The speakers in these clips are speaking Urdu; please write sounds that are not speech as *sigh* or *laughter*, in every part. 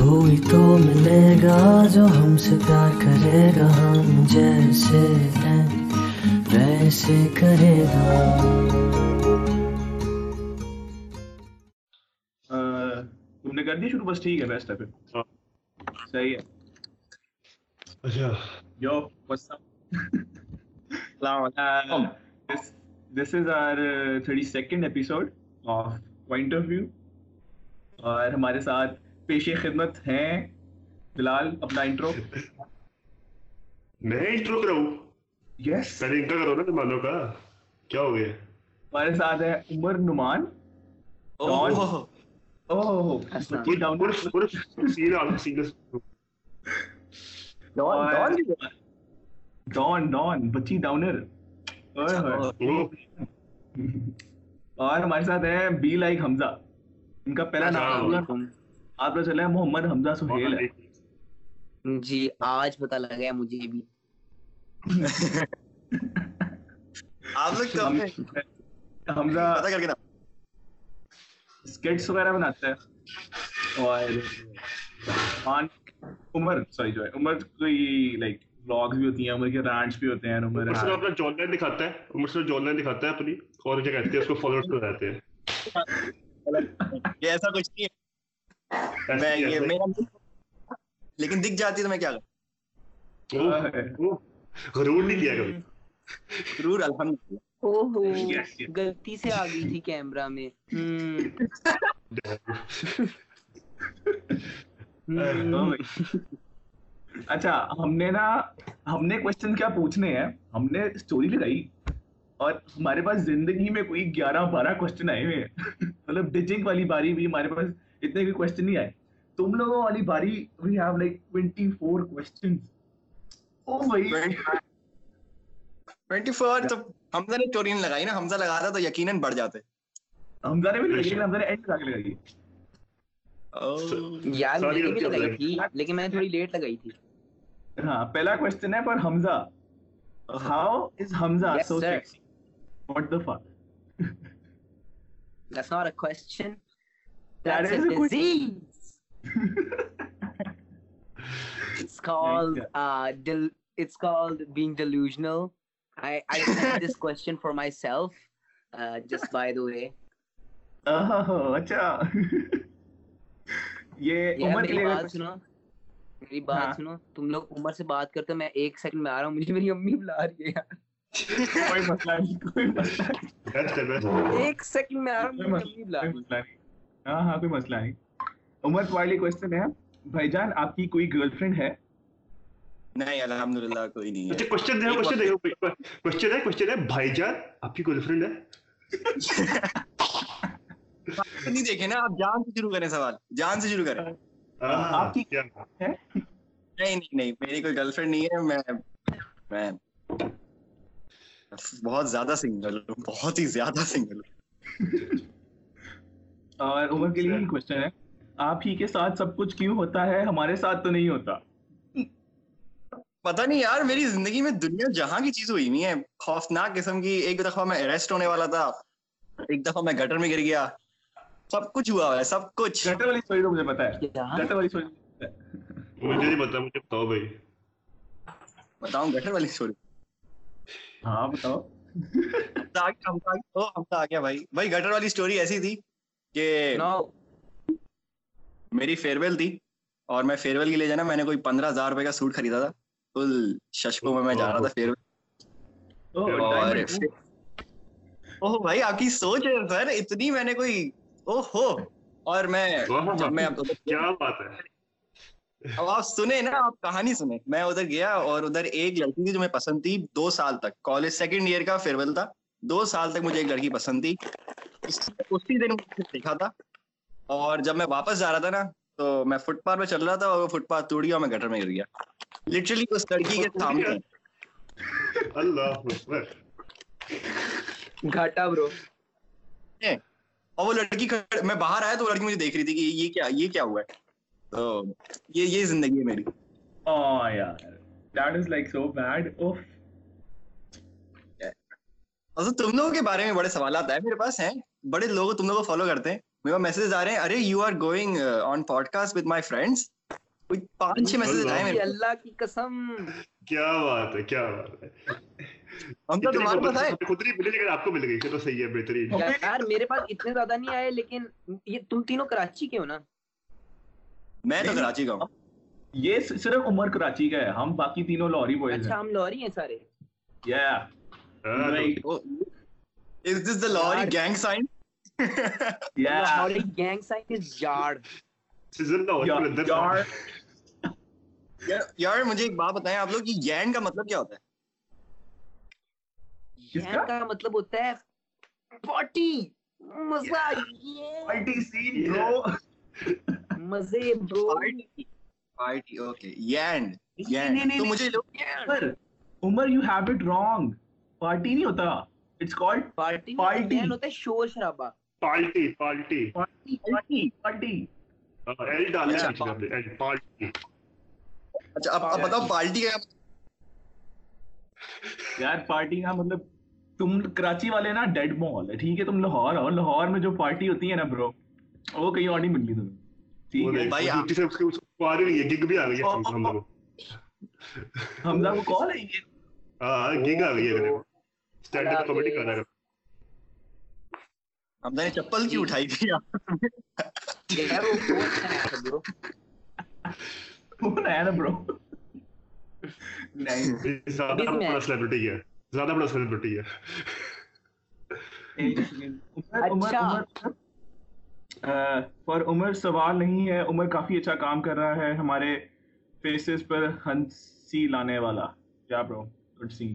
کوئی تو ملے گا جو ہم سے پیار کرے گا ہم جیسے ہیں ویسے کرے گا۔ تم نے کر دی شروع بس ٹھیک ہے بیسٹ ہے پھر۔ ہاں۔ صحیح ہے۔ اچھا۔ یو واٹس اپ علیکم۔ This this is our 32nd episode point of view اور ہمارے ساتھ پیش خدمت ہیں۔ بلال اپنا انٹرو میں انٹرو کراؤں؟ یس پہلے انٹرو کرو نا مہمانوں کا۔ کیا ہو گیا؟ ہمارے ساتھ ہے عمر نمان اور ہمارے ساتھ ہے بی لائک حمزہ۔ ان کا پہلا نام آپ چلا ہے محمد حمزہ سہیل جی آج پتہ لگا ہے مجھے بھی۔ آپ لوگ کم ہیں؟ حمزہ کر کے نا۔ وغیرہ بناتا ہے اور عمر سوری جو ہے عمر کوئی لائک بلاگز بھی ہوتی ہیں عمر کے بھی ہوتے ہیں عمر اپنا جون لائن دکھاتا ہے عمر سے جون لائن دکھاتا ہے اپنی اور کیا کہتے ہیں اس کو فالوورز ہو ہیں۔ *laughs* یہ ایسا کچھ نہیں ہے۔ لیکن دکھ جاتی تو میں کیا کروں؟ غرور نہیں کبھی؟ غرور غلطی سے آ گئی تھی میں۔ اچھا ہم نے نا ہم نے کوشچن کیا پوچھنے ہیں؟ ہم نے اسٹوری لگائی اور ہمارے پاس زندگی میں کوئی گیارہ بارہ کوشچن آئے ہوئے ہیں۔ *laughs* مطلب ڈچنگ والی باری بھی ہمارے پاس اتنے بھی کوشچن نہیں آئے۔ تم لوگوں والی باری وی ہیو لائک 24 کوشچنز او بھائی 24 تو حمزہ نے چورین لگائی نا حمزہ لگاتا تو یقینا بڑھ جاتے۔ حمزہ نے بھی لگائی حمزہ نے اینڈ لگا لگائی۔ oh. یار میں نے بھی لگائی تھی لیکن میں نے تھوڑی لیٹ لگائی تھی۔ ہاں پہلا کوشچن ہے پر Hamza. oh. How is Hamza so sexy what the fuck That's not a question. That, that is a, a disease. *laughs* it's called uh, del- it's called being delusional. I I had this question for myself, uh, just by the way. Oh, اچھا یہ عمر کے لیے بات سنو میری بات سنو تم لوگ عمر سے بات کرتے ہو میں ایک سیکنڈ میں آ رہا ہوں مجھے میری امی بلا رہی ہے یار کوئی مسئلہ نہیں کوئی مسئلہ ایک سیکنڈ میں آ رہا ہوں ہاں ہاں کوئی مسئلہ نہیں۔ عمر تمہارے لیے کوشچن ہے۔ بھائی جان آپ کی کوئی گرل فرینڈ ہے؟ نہیں الحمدللہ کوئی نہیں ہے۔ اچھا، کوشچن ہے کوشچن ہے کوشچن ہے کوشچن ہے۔ بھائی جان آپ کی گرل فرینڈ ہے؟ *laughs* نہیں دیکھیں نا آپ جان سے شروع کریں سوال۔ جان سے شروع کریں۔ ہاں، ہاں، آپ کی نہیں نہیں میری کوئی گرل فرینڈ نہیں ہے میں میں بہت زیادہ سنگل ہوں بہت ہی زیادہ سنگل ہوں۔ *laughs* اور عمر کے لیے کوشچن ہے۔ آپ ہی کے ساتھ سب کچھ کیوں ہوتا ہے؟ ہمارے ساتھ تو نہیں ہوتا۔ پتہ نہیں یار میری زندگی میں دنیا جہاں کی چیز ہوئی نہیں ہے۔ خوفناک قسم کی ایک دفعہ میں اریسٹ ہونے والا تھا۔ ایک دفعہ میں گٹر میں گر گیا۔ سب کچھ ہوا ہوا ہے سب کچھ۔ گٹر والی سوئی تو مجھے پتا ہے۔ گٹر والی مجھے نہیں پتہ مجھے بتاؤ بھائی۔ بتاؤں گٹر والی ہاں بتاؤ۔ ہم تو آ گیا بھائی۔ بھائی گٹر والی سٹوری ایسی تھی۔ میری فیئر ویل تھی اور میں فیئر ویل کے لیے جانا میں نے کوئی پندرہ ہزار روپے کا سوٹ خریدا تھا فل ششکوں میں میں جا رہا تھا فیئر ویل اور اوہ بھائی آپ کی سوچ ہے سر اتنی میں نے کوئی اوہ ہو اور میں oh, جب میں کیا بات ہے؟ اب آپ سنیں نا آپ کہانی سنیں۔ میں ادھر گیا اور ادھر ایک لڑکی تھی جو میں پسند تھی دو سال تک۔ کالج سیکنڈ ایئر کا فیئر ویل تھا۔ دو سال تک مجھے ایک لڑکی پسند تھی۔ اسی دن دیکھا تھا۔ اور جب میں واپس جا رہا تھا نا تو میں فٹ پاتھ پہ چل رہا تھا اور وہ فٹ پاتھ توڑ گیا اور میں گٹر میں گر گیا۔ لٹرلی اس لڑکی کے سامنے۔ اللہ گھاٹا برو اور وہ لڑکی میں باہر آیا تو وہ لڑکی مجھے دیکھ رہی تھی کہ یہ کیا یہ کیا ہوا ہے۔ تو یہ یہ زندگی ہے میری۔ او یار that is like so bad oof. اصل تم لوگوں کے بارے میں بڑے سوالات آئے میرے پاس ہیں۔ بڑے لوگ تم لوگوں کو فالو کرتے ہیں۔ میرے پاس میسجز آ رہے ہیں ارے you are going on podcast with my friends پانچ چھ میسج آئے میرے اللہ کی قسم۔ کیا بات ہے کیا بات ہے۔ ہم تو خود نہیں ملے لیکن آپ کو مل گئی تو صحیح ہے بہترین۔ یار میرے پاس اتنے زیادہ نہیں آئے لیکن یہ تم تینوں کراچی کے ہو نا؟ میں تو کراچی کا ہوں۔ یہ صرف عمر کراچی کا ہے ہم باقی تینوں لاہوری بوائز ہیں۔ اچھا ہم لاہوری ہیں سارے۔ یا Like, oh, is this the lorry yard. gang sign? yeah. The lorry gang sign is yard. Season no, yard. yard. یار مجھے ایک بات بتائیں آپ لوگ کہ یین کا مطلب کیا ہوتا ہے یین کا مطلب ہوتا ہے پارٹی مزہ پارٹی سین برو مزے برو پارٹی اوکے یین یین تو مجھے لوگ Umar you have it wrong party نہیں ہوتا۔ It's called party party. ہوتا ہے شور شرابا party party. Party party L ڈالنا اچھا، ایل پارٹی۔ اچھا اب اب بتاؤ پارٹی کا یار پارٹی کا مطلب تم کراچی والے نا ڈیڈ مال ہے ٹھیک ہے تم لاہور آؤ۔ لاہور میں جو پارٹی ہوتی ہے نا برو وہ کہیں اور نہیں ملتی تمہیں۔ رہی ہے بھی ہم کو کال ہاں آ گئی ہے۔ اسٹینڈ اپ کامیڈی کر رہا ہم نے چپل کی اٹھائی تھی یار وہ کون ہے برو زیادہ بڑا ہے پر عمر سوال نہیں ہے عمر کافی اچھا کام کر رہا ہے ہمارے فیسز پر ہنسی لانے والا کیا برو گڈ سین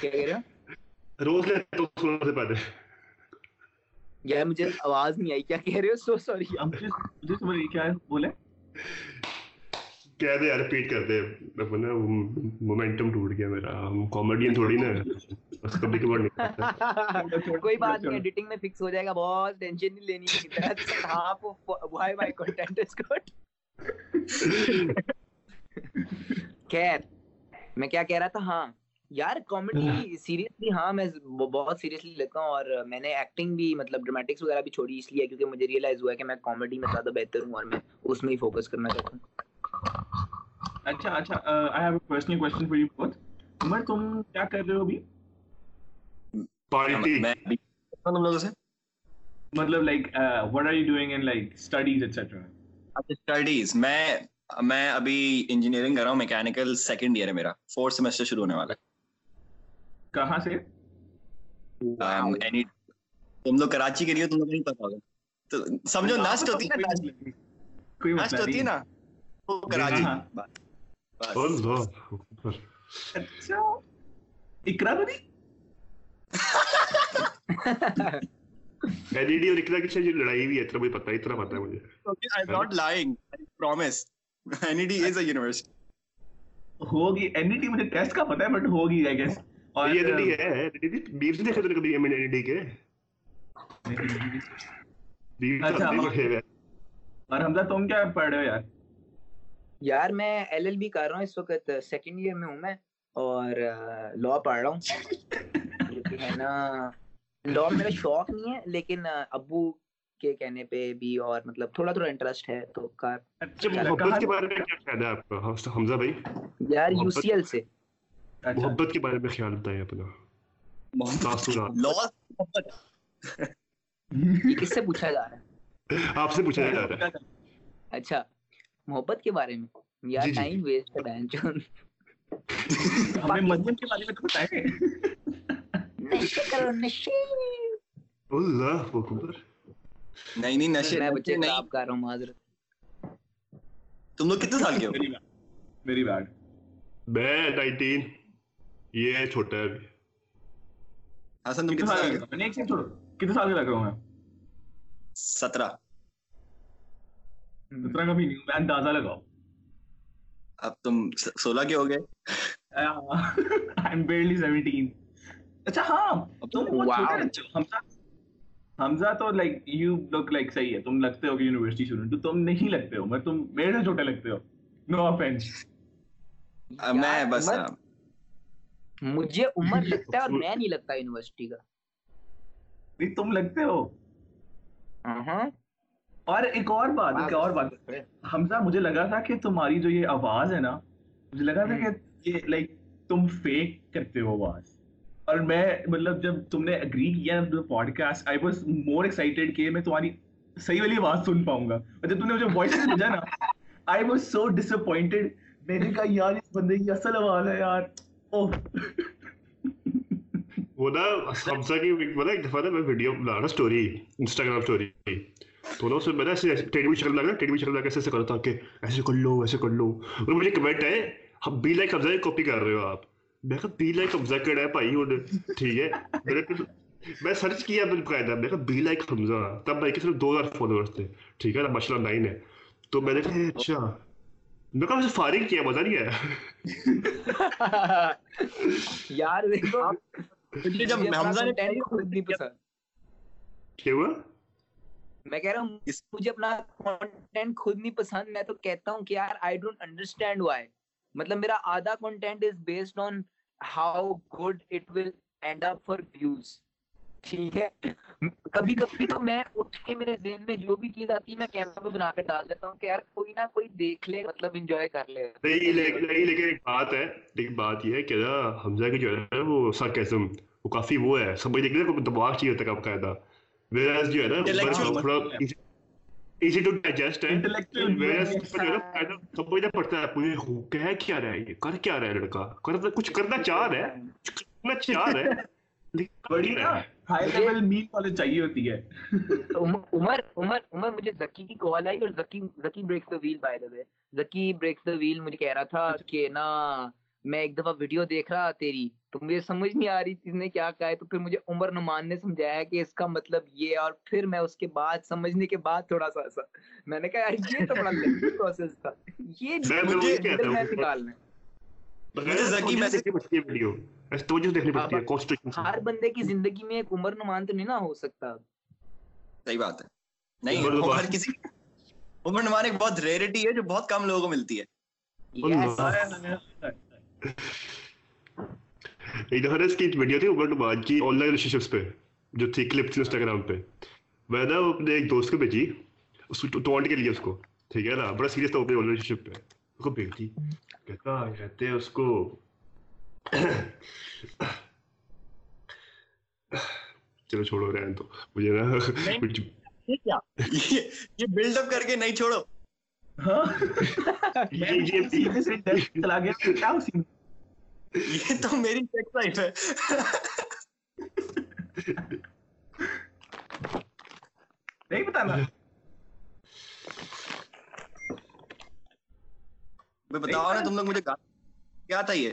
کیا کہہ رہے روز لیتا ہوں سونے سے پہلے۔ یار مجھے آواز نہیں آئی کیا کہہ رہے ہو؟ سو سوری مجھے سمجھ کیا بولے کہہ دے یار ریپیٹ کر دے۔ اپنا مومنٹم ٹوٹ گیا میرا۔ ہم کامیڈین تھوڑی نا۔ بس کبھی کبھار نہیں کوئی بات نہیں ایڈیٹنگ میں فکس ہو جائے گا۔ بہت ٹینشن نہیں لینی آپ وائی وائی کنٹینٹ اس کو خیر میں کیا کہہ رہا تھا؟ ہاں۔ یار کامیڈی ہاں۔ سیریسلی ہاں میں بہت سیریسلی لیتا ہوں اور میں نے ایکٹنگ بھی مطلب ڈرامیٹکس وغیرہ بھی چھوڑی اس لیے کیونکہ مجھے ریئلائز ہوا ہے کہ میں کامیڈی میں زیادہ بہتر ہوں اور میں اس میں ہی فوکس کرنا چاہتا ہوں۔ اچھا اچھا I have a personal question for you بہت عمر تم کیا کر رہے ہو ابھی؟ پارٹی میں ہم لوگوں سے؟ مطلب like what are you doing in like studies etcetera اچھا اسٹڈیز میں میں ابھی انجینئرنگ کر رہا ہوں میکینیکل سیکنڈ ایئر ہے میرا۔ فورتھ سیمیسٹر شروع ہونے والا ہے۔ کہاں سے؟ um, تم لوگ کراچی کے لیے تم لوگ نہیں پتا ہوگا تو سمجھو نسٹ ہوتی ہے نا نسٹ ہوتی ہے نا کراچی۔ ہاں۔ بول دو اچھا۔ تو نہیں؟ اور شاید لڑائی ہے اتنا مجھے ہے اتنا ہے مجھے۔ I am not lying I promise is a university ہوگی مجھے ٹیسٹ کا ہے بٹ ہوگی آئی گیس اور حمزہ تم کیا پڑھ رہے ہو یار یار میں ایل ایل بی کر رہا ہوں اس وقت سیکنڈ ایئر میں ہوں میں اور لا پڑھ رہا ہوں نا لا میرا شوق نہیں ہے لیکن ابو کے کہنے پہ بھی اور مطلب تھوڑا تھوڑا انٹرسٹ ہے تو کار اچھا محبت کے بارے میں کیا ہے آپ کا حمزہ بھائی یار یو سی ایل سے اچھا۔ محبت کے بارے میں خیال بتائیں اپنا۔ کس سے پوچھا جا رہا ہے؟ آپ سے پوچھا جا رہا ہے۔ اچھا۔ محبت کے بارے میں۔ ٹائم ویسٹ جی، جی، جی۔ ہے بہن چون ہمیں کے بارے میں تو بتائیں نشے کرو نشے۔ اللہ اکبر۔ نہیں نہیں نشے۔ میں بچے کر رہا ہوں معذرت۔ تم لوگ کتنے سال کے ہو؟ میری بیڈ میں 19 یہ چھوٹا ہے ابھی۔ حسن تم کتنے سال میں ایک سیکنڈ چھوڑو۔ کتنے سال کا لگ رہا ہوں میں سترہ سترہ کا نہیں میں اندازہ لگاؤ۔ اب تم سولہ کے ہو گئے۔ اچھا، ہاں، اچھا، لگتے ہو ہو چھوٹے لگتے ہو۔ نو آفینس میں بس مجھے عمر لگتا ہے اور میں نہیں لگتا یونیورسٹی کا۔ نہیں تم لگتے ہو۔ ہاں اور ایک اور بات ایک اور بات۔ حمزہ مجھے لگا تھا کہ تمہاری جو یہ آواز ہے نا مجھے لگا تھا کہ یہ لائک تم فیک کرتے ہو آواز۔ اور میں مطلب جب تم نے اگری کیا podcast I was more excited کہ میں تمہاری صحیح والی آواز سن پاؤں گا۔ اور جب تم نے مجھے وائس بھیجا نا I was so dish appointed میں نے کہا یار اس بندے کی اصل آواز ہے یار۔ وہ نا حمزہ کی پتا ایک دفعہ نا میں ویڈیو بنا رہا اسٹوری انسٹاگرام اسٹوری تو اس میں نے ایسے ٹیڈی بھی شکل لگا ٹیڈی بھی شکل لگا ایسے ایسے کرا کہ ایسے کر لو ایسے کر لو اور مجھے کمنٹ آئے بی لائک حمزہ کی کاپی کر رہے ہو آپ میں کہا بی لائک حمزہ کر ہے بھائی ہوں ٹھیک ہے میں سرچ کیا میں نے میں کہا بی لائک حمزہ تب بھائی کے صرف دو ہزار فالوورس تھے ٹھیک ہے نا ماشاء اللہ نائن ہے تو میں نے کہا اچھا میرے کو فارغ کیا پتا نہیں ہے۔ *laughs* یار *laughs* دیکھو میں کہہ رہا ہوں اس مجھے اپنا کانٹینٹ خود نہیں پسند میں تو کہتا ہوں کہ یار آئی ڈونٹ انڈرسٹینڈ وائی مطلب میرا آدھا content is based on how good it will end up for views ٹھیک ہے۔ کبھی کبھی تو میں اٹھ کے میرے ذہن میں جو بھی چیز آتی ہے میں کیمرہ پہ بنا کے ڈال دیتا ہوں کہ یار کوئی نہ کوئی دیکھ لے مطلب انجوائے کر لے۔ نہیں لیکن ایک بات ہے ایک بات یہ ہے کہ نا حمزہ کی جو ہے نا وہ سارکیزم وہ کافی وہ ہے۔ سب سمجھ دیکھ لیں دماغ چاہیے ہوتا ہے کب باقاعدہ ویراز جو ہے نا تھوڑا ایزی ٹو ڈائجسٹ ہے۔ ویراز جو ہے نا سمجھنا پڑتا ہے مجھے کہہ کیا رہا ہے یہ؟ کر کیا رہا ہے لڑکا؟ کچھ کرنا چاہ رہا ہے۔ کچھ کرنا چاہ رہا ہے۔ بڑی نا میں ایک دفعہ ویڈیو دیکھ رہا تیری تو مجھے سمجھ نہیں آ رہی نے کیا کہا ہے تو پھر مجھے عمر نمان نے سمجھایا کہ اس کا مطلب یہ اور پھر میں اس کے بعد سمجھنے کے بعد تھوڑا سا ایسا۔ میں نے کہا یہ تو بڑا پروسیس تھا۔ یہ نکالنا ویڈیو توجہ دیکھنی پڑتی ہے کانسٹیٹیوشن ہر بندے کی زندگی میں ایک عمر نمان تو نہیں نہ ہو سکتا۔ صحیح بات ہے۔ نہیں عمر کسی عمر نمان ایک بہت ریئرٹی ہے جو بہت کم لوگوں کو ملتی ہے۔ ایک اس کی ویڈیو تھی عمر نمان کی آن لائن ریلیشن پہ جو تھی کلپ تھی انسٹاگرام پہ۔ میں نے اپنے ایک دوست کو بھیجی اس کو ٹونٹ کے لیے اس کو۔ ٹھیک ہے نا؟ بڑا سیریس تھا اپنے آن لائن ریلیشن پہ۔ اس کو بھیجی کہتا کہتے اس کو چلو چھوڑو رہے تو مجھے نا یہ بلڈ اپ کر کے نہیں چھوڑو یہ تو میری سیکس لائف ہے نہیں بتانا بتاؤ نا تم لوگ مجھے کیا تھا یہ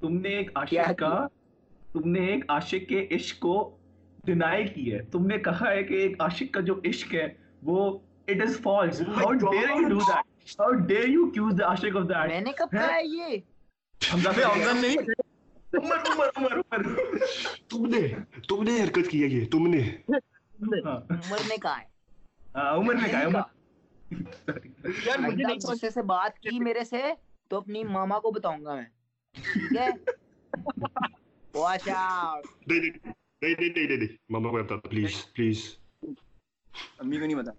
تم نے ایک عاشق کا تم نے ایک عاشق کے عشق کو ڈینائی کی ہے۔ تم نے کہا ہے کہ ایک عاشق کا جو عشق ہے وہ it is false how dare you do that how dare you cause the عاشق آف دیٹ میں نے کب کہا ہے یہ؟ حمزہ سے حمزہ نہیں۔ عمر عمر عمر عمر۔ تم نے تم نے حرکت کی ہے یہ تم نے۔ ہاں۔ عمر نے کہا ہے۔ ہاں، عمر نے کہا ہے عمر۔ یار مجھے نہیں سے بات کی میرے سے تو اپنی ماما کو بتاؤں گا میں۔ ٹھیک ہے واش آؤٹ نہیں نہیں نہیں نہیں نہیں ماما کو بتاتا پلیز پلیز امی کو نہیں بتا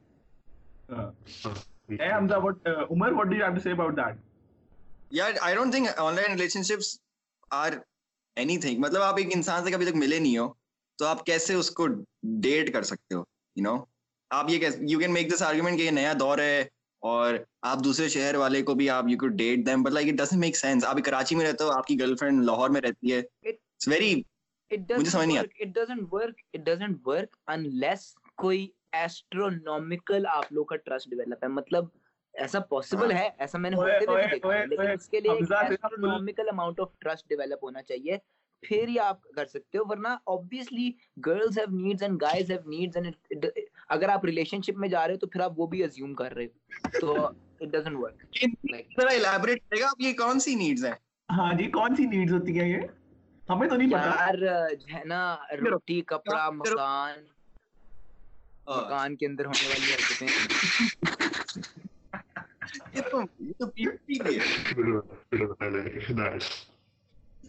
Hey Hamza, what uh, Umar, what do you have to say about that? Yeah, I don't think online relationships are anything. مطلب آپ ایک انسان سے کبھی تک ملے نہیں ہو تو آپ کیسے اس کو ڈیٹ کر سکتے ہو یو نو آپ یہ you can make this argument کہ یہ نیا دور ہے اور آپ دوسرے شہر والے کو بھی آپ you could date them but like it doesn't make sense آپ کراچی میں رہتے ہو آپ کی گرل فرینڈ لاہور میں رہتی ہے. اٹس ویری مجھے سمجھ نہیں it doesn't work it doesn't work unless کوئی ایسٹرونومیکل آپ لوگ کا ٹرسٹ ڈیولپ ہے. مطلب ایسا پاسبل ہے ایسا میں نے ہوتے ہوئے دیکھا لیکن اس کے لیے ایسٹرونومیکل اماؤنٹ ٹرسٹ ڈیولپ ہونا چاہیے پھر ہی آپ کر سکتے ہو ورنہ obviously girls have needs and guys have needs and it, it, اگر آپ relationship میں جا رہے ہو تو پھر آپ وہ بھی assume کر رہے ہو۔ تو it doesn't work. ذرا elaborate کرے گا آپ یہ کون سی needs ہیں؟ ہاں جی کون سی needs ہوتی ہیں یہ؟ ہمیں تو نہیں پتا۔ یار ہے نا روٹی کپڑا مکان۔ مکان کے اندر ہونے والی حرکتیں۔ یہ تو یہ تو پیپی ہے۔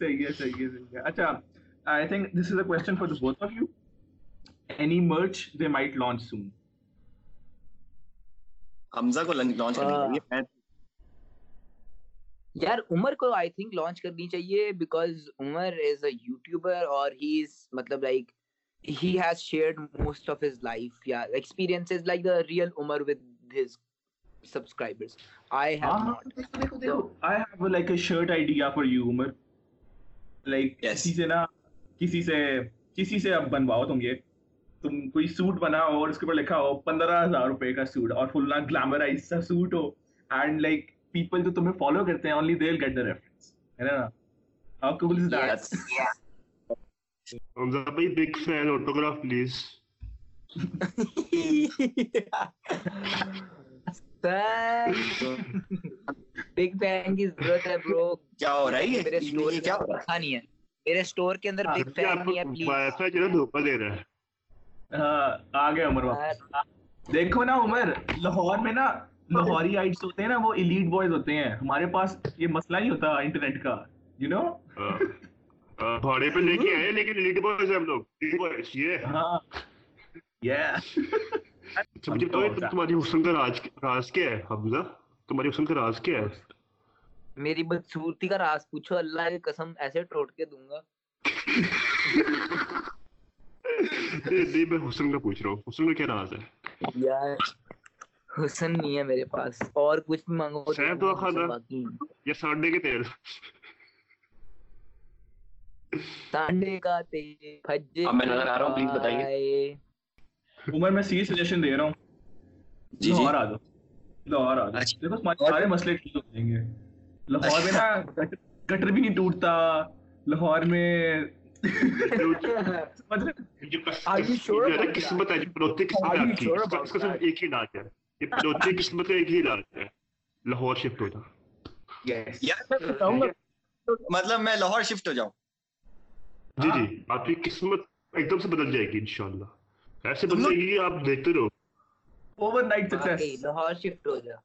صحیح ہے صحیح ہے صحیح ہے۔ اچھا I think this is a question for the both of you any merch they might launch سون حمزہ کو لنچ لانچ کرنی چاہیے یار عمر کو آئی تھنک لانچ کرنی چاہیے because Umar is a YouTuber اور ہی از مطلب like he has shared most of his life یا experience is like the real Umar with his subscribers I have I have like a shirt idea for you Umar. Like کسی سے نا کسی سے کسی سے اب بنواؤ تم یہ۔ تم کوئی سوٹ بنا ہو اور اس کے اوپر لکھا ہو پندرہ ہزار روپے کا سوٹ اور فل نہ گلیمرائز سا سوٹ ہو۔ اینڈ لائک پیپل جو تمہیں فالو کرتے ہیں only they'll get the reference ہے نا؟ How cool is that yes Hamza بھائی big fan autograph please sir اب بگ فین کی ضرورت ہے برو کیا ہو رہا ہے یہ میرے سٹور کیا ہو رہا نہیں ہے میرے سٹور کے اندر بگ فین نہیں ہے پلیز ایسا جو دھوکا دے رہا ہے ہاں آ گئے عمر واپس دیکھو نا عمر لاہور میں نا لاہوری آئٹس ہوتے ہیں نا وہ ایلیٹ بوائز ہوتے ہیں ہمارے پاس یہ مسئلہ نہیں ہوتا انٹرنیٹ کا یو نو بھاڑے پہ لے کے آئے لیکن ایلیٹ بوائز ہم لوگ ایلیٹ بوائز یہ ہاں یہ سمجھے تو تمہاری حسن کا راز کیا ہے حمزہ تمہاری حسن کا راز کیا ہے؟ میری بدصورتی کا راز پوچھو اللہ کی قسم ایسے ٹوٹ کے دوں گا۔ نہیں میں حسن کا پوچھ رہا ہوں۔ حسن کا کیا راز ہے؟ یار حسن نہیں ہے میرے پاس۔ اور کچھ بھی مانگو سیر تو خدا یا سانڈے کے تیل۔ سانڈے کا تیل پھجے اب میں نظر آ رہا ہوں پلیز بتائیے۔ عمر میں سی سجیشن دے رہا ہوں۔ جی جی۔ اور آ جاؤ۔ لاہور آ جاؤ اچھا۔ دیکھو سارے مسئلے ٹھیک ہو جائیں گے۔ لاہور میں نا گٹر بھی نہیں ٹوٹتا۔ لاہور میں قسمت کا ایک ہی مطلب میں لاہور شفٹ ہو جاؤں۔ جی جی۔ آپ کی قسمت ایک دم سے بدل جائے گی ان شاء اللہ ایسے بدلے گی ہاں۔ آپ دیکھتے رہو۔ اوور نائٹ لاہور شفٹ ہو جا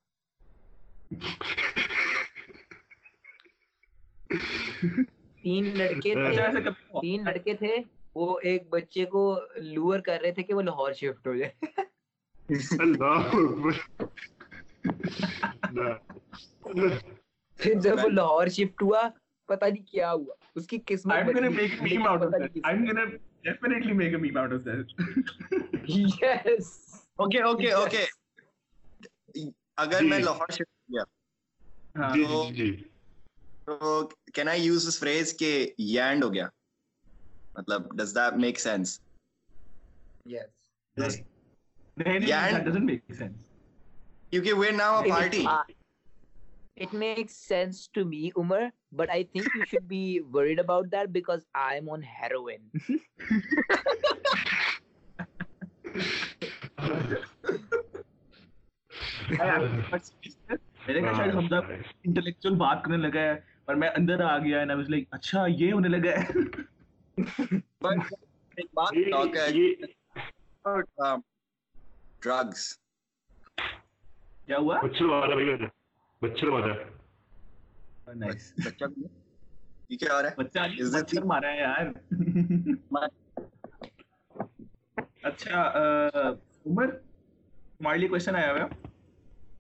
تین لڑکے تھے تین لڑکے تھے وہ ایک بچے کو لور کر رہے تھے کہ وہ لاہور شفٹ ہو جائے پھر جب وہ لاہور شفٹ ہوا پتا نہیں کیا ہوا اس کی قسمت اوکے اوکے اوکے اگر میں لاہور شفٹ گیا تو can I use this phrase کہ یانڈ ہو گیا مطلب does that make sense yes میں نے کہا شاید حمزہ انٹلیکچوئل بات کرنے لگا ہے پر میں اندر آ گیا اینڈ آئی واز لائک اچھا یہ ہونے لگا ہے پر ایک بات بتاؤ کہ ڈرگز کیا ہوا بچر والا بھائی بچر والا نائس بچہ یہ کیا ہو رہا ہے بچہ عزت ہی مارا ہے یار اچھا عمر ہمارے لیے کوشچن آیا ہوا ہے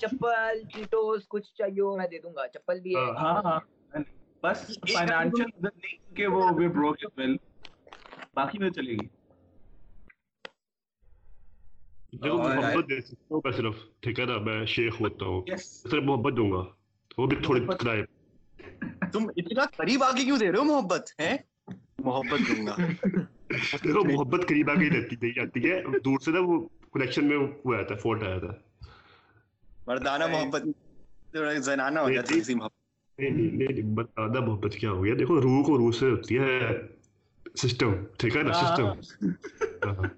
چپل چیٹوز کچھ چاہیے میں دے دوں گا۔ چپل بھی ہے۔ ہاں، ہاں، ہاں۔ بس فائنانشیل نہیں کہ وہ وی بروکن ویل باقی میں چلے گی۔ دیکھو محبت دے سکتا ہوں میں صرف۔ ٹھیک ہے نا میں شیخ ہوتا ہوں۔ صرف محبت دوں گا۔ وہ بھی تھوڑے کرائے۔ تم اتنا قریب آگے کیوں دے رہے ہو محبت ہے محبت دوں گا۔ *laughs* دیکھو محبت قریب آگے رہتی نہیں جاتی ہے۔ دور سے نا وہ کنیکشن میں وہ آیا تھا فورٹ آیا تھا مردانہ محبت زنانہ ہو محبت۔ محبت کیا ہو گیا؟ دیکھو روح کو روح سے ہوتی ہے سسٹم ٹھیک ہے نا؟ ہاں، سسٹم ہاں۔ ہاں۔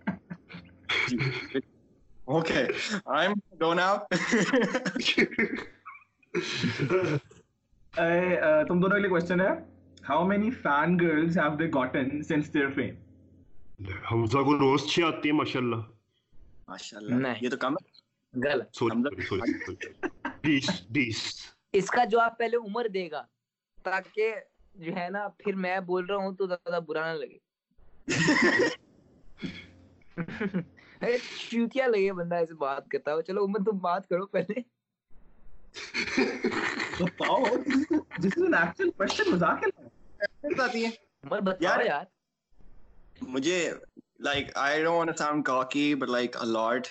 جی، اوکے۔ آئی *laughs* ایم تم دونوں کے لیے کوسچن ہے۔ How many fan girls have they gotten since their fame Hamza کو روز چھ آتی ہیں ماشاءاللہ۔ ماشاء اللہ یہ تو کم ہے۔ اس کا جواب پہلے عمر دے گا تاکہ جو ہے نا پھر میں بول رہا ہوں تو زیادہ برا نہ لگے۔ چوتیا لگے بندہ ایسے بات کرتا ہو۔ چلو عمر تم بات کرو پہلے۔ مجھے like I don't want to sound cocky, but like a lot,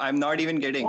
I'm not even kidding.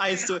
I swear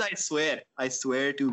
I swear I swear to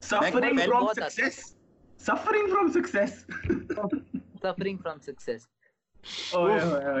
suffering from success suffering from success suffering from success. Oh yeah,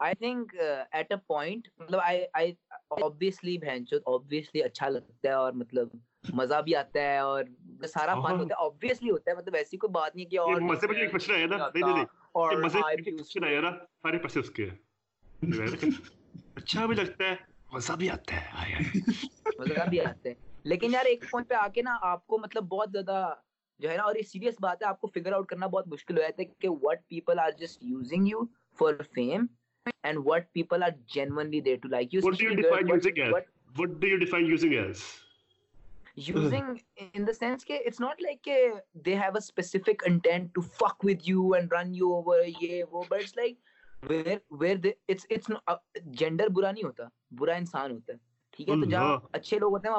I think at a point مطلب آبویسلی بہن چود آبویسلی اچھا لگتا ہے اور مطلب مزہ بھی آتا ہے اور سارا ہاں، فن ہاں۔ ہوتا ہے آبویسلی ہوتا ہے مطلب ایسی کوئی بات نہیں کہ اور مزے پہ ایک کوشچن آیا نا۔ نہیں نہیں اور مزے پہ ایک کوشچن آیا نا سارے پیسے اس کے اچھا بھی لگتا ہے مزہ بھی آتا ہے۔ مزہ بھی آتا ہے۔ لیکن یار ایک پوائنٹ پہ آ کے نا آپ کو مطلب بہت زیادہ جو ہے نا اور یہ سیریس بات ہے آپ کو فگر آؤٹ کرنا بہت مشکل ہو جاتا ہے کہ what people are just using you for fame جینڈ برا نہیں ہوتا برا انسان ہوتا ہے تو جہاں اچھے لوگ ہوتے ہیں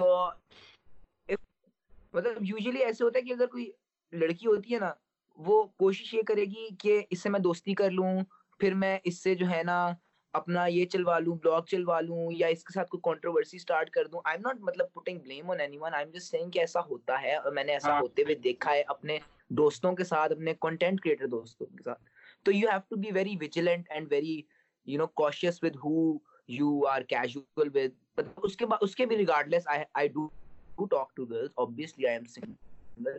وہ لڑکی ہوتی ہے نا وہ کوشش یہ کرے گی کہ اس سے میں دوستی کر لوں پھر میں اس سے جو ہے نا اپنا یہ چلوا لوں بلاگ چلوا لوں یا اس کے ساتھ کوئی کانٹروورسی سٹارٹ کر دوں۔ آئی ایم ناٹ مطلب putting blame on any one I am just saying کہ ایسا ہوتا ہے اور میں نے ایسا ہاں۔ ہوتے ہوئے دیکھا ہے اپنے دوستوں کے ساتھ اپنے کنٹینٹ کریٹر دوستوں کے ساتھ۔ تو you have to be very vigilant and very you know cautious with who you are casual with اس کے بعد اس کے بھی regardless I do talk to girls obviously i am single.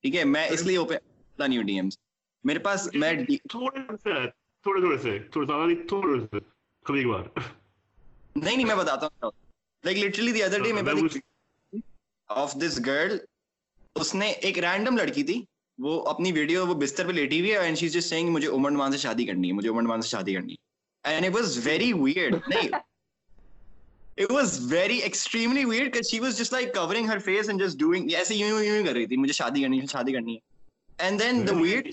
ٹھیک ہے میں اس لیے اوپن نہیں ڈی ایم میرے پاس میں نہیں نہیں میں بتاتا ہوں۔ Like literally the other day میرے آف دس گرل اس نے ایک رینڈم لڑکی تھی وہ اپنی ویڈیو وہ بستر پہ لیٹی ہوئی ہے and she is just seeing مجھے عمر سے شادی کرنی ہے مجھے عمر سے شادی کرنی ہے۔ And it was very weird نہیں it was very extremely weird because she was just like covering her face and just doing yes you you kar rahi thi mujhe shaadi karni hai shaadi karni hai and then the weird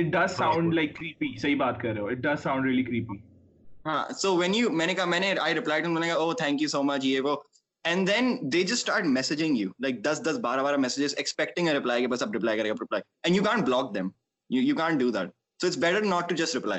it does sound like creepy sahi baat kar rahe ho it does sound really creepy ha so when you maine kaha maine i replied and like oh thank you so much ye wo and then they just start messaging you like 10 10 12 12 messages expecting a reply ke bas ab reply karega reply and you can't block them you you can't do that so it's better not to just reply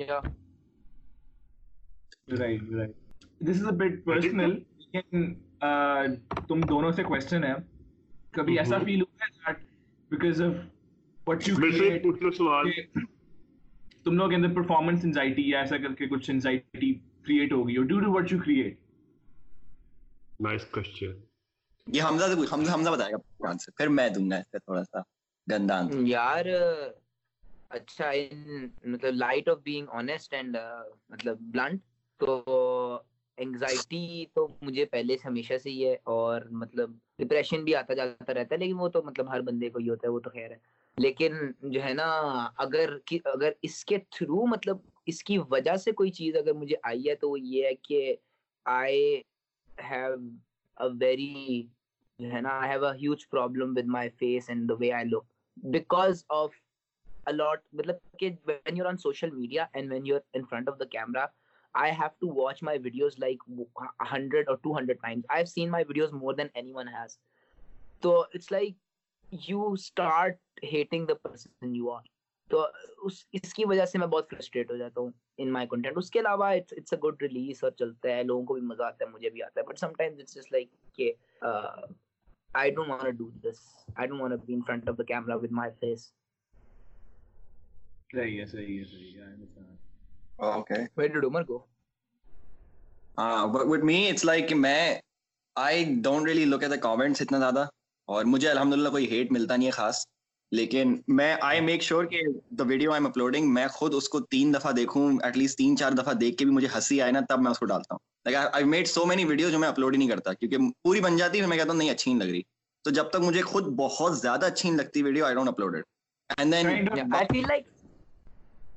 yeah right, right. This is a bit personal. Can, تم دونوں سے کوشچن ہے کبھی ایسا فیل ہوا ہے بیکاز آف وٹ یو پوچھ لو تم لوگ اندر پرفارمنس انزائٹی یا ایسا کر کے کچھ انزائٹی کریٹ ہوگی اور due to what you create nice question یہ حمزہ سے پوچھ حمزہ حمزہ بتائے گا آنسر پھر میں دوں گا اس کا تھوڑا سا گندا یار اچھا ان مطلب light of being honest and مطلب بلنٹ تو انگزائٹی تو مجھے پہلے سے ہمیشہ سے ہی ہے اور مطلب ڈپریشن بھی آتا جاتا رہتا ہے، لیکن وہ تو مطلب ہر بندے کو ہی ہوتا ہے، وہ تو خیر ہے۔ لیکن جو ہے نا، اگر اگر اس کے تھرو مطلب اس کی وجہ سے کوئی چیز اگر مجھے آئی ہے تو وہ یہ ہے کہ آئی ہیو اے ویری جو ہے نا I have a huge problem with my face and the way I look because of a lot مطلب کہ when you are on social media and when you are in front of the camera I have to watch my videos like 100 or 200 times. I've seen my videos more than anyone has. So it's like you start hating the person you are. تو اس اس کی وجہ سے میں بہت فرسٹریٹ ہو جاتا ہوں ان مائی کنٹینٹ اس کے علاوہ اٹس اے گڈ ریلیز اور چلتا ہے لوگوں کو بھی مزہ آتا ہے مجھے بھی آتا ہے but sometimes it's just like کہ I don't want to do this I don't want to be in front of the camera with my face صحیح ہے صحیح ہے صحیح ہے Okay. Where did Umar go? لیکن میں آئی میک شیور کہ the video I am uploading میں خود اس کو تین دفعہ دیکھوں ایٹ لیسٹ تین چار دفعہ دیکھ کے بھی مجھے ہنسی آئے نا تب میں اس کو ڈالتا ہوں like I made so many video جو میں اپلوڈ ہی نہیں کرتا کیونکہ پوری بن جاتی ہے میں کہتا ہوں نہیں اچھی نہیں لگ رہی تو جب تک مجھے خود بہت زیادہ اچھی نہیں لگتی video I don't upload and then I feel like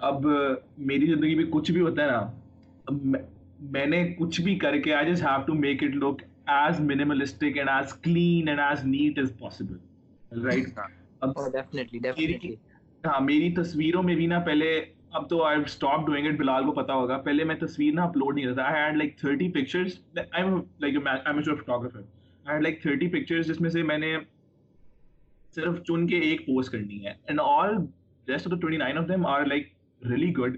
اب میری زندگی میں کچھ بھی ہوتا ہے نا میں نے کچھ بھی کر کے I just have to make it look as minimalistic and as clean and as neat as possible right ہاں میری تصویروں میں بھی نا پہلے اب تو I stop doing it Bilal کو پتا ہوگا۔ پہلے میں تصویر نا اپلوڈ نہیں کرتا۔ I had like thirty pictures photographer I had like thirty pictures جس میں سے میں نے صرف چن کے ایک پوسٹ کرنی ہے۔ And all rest of the twenty nine of them are like really good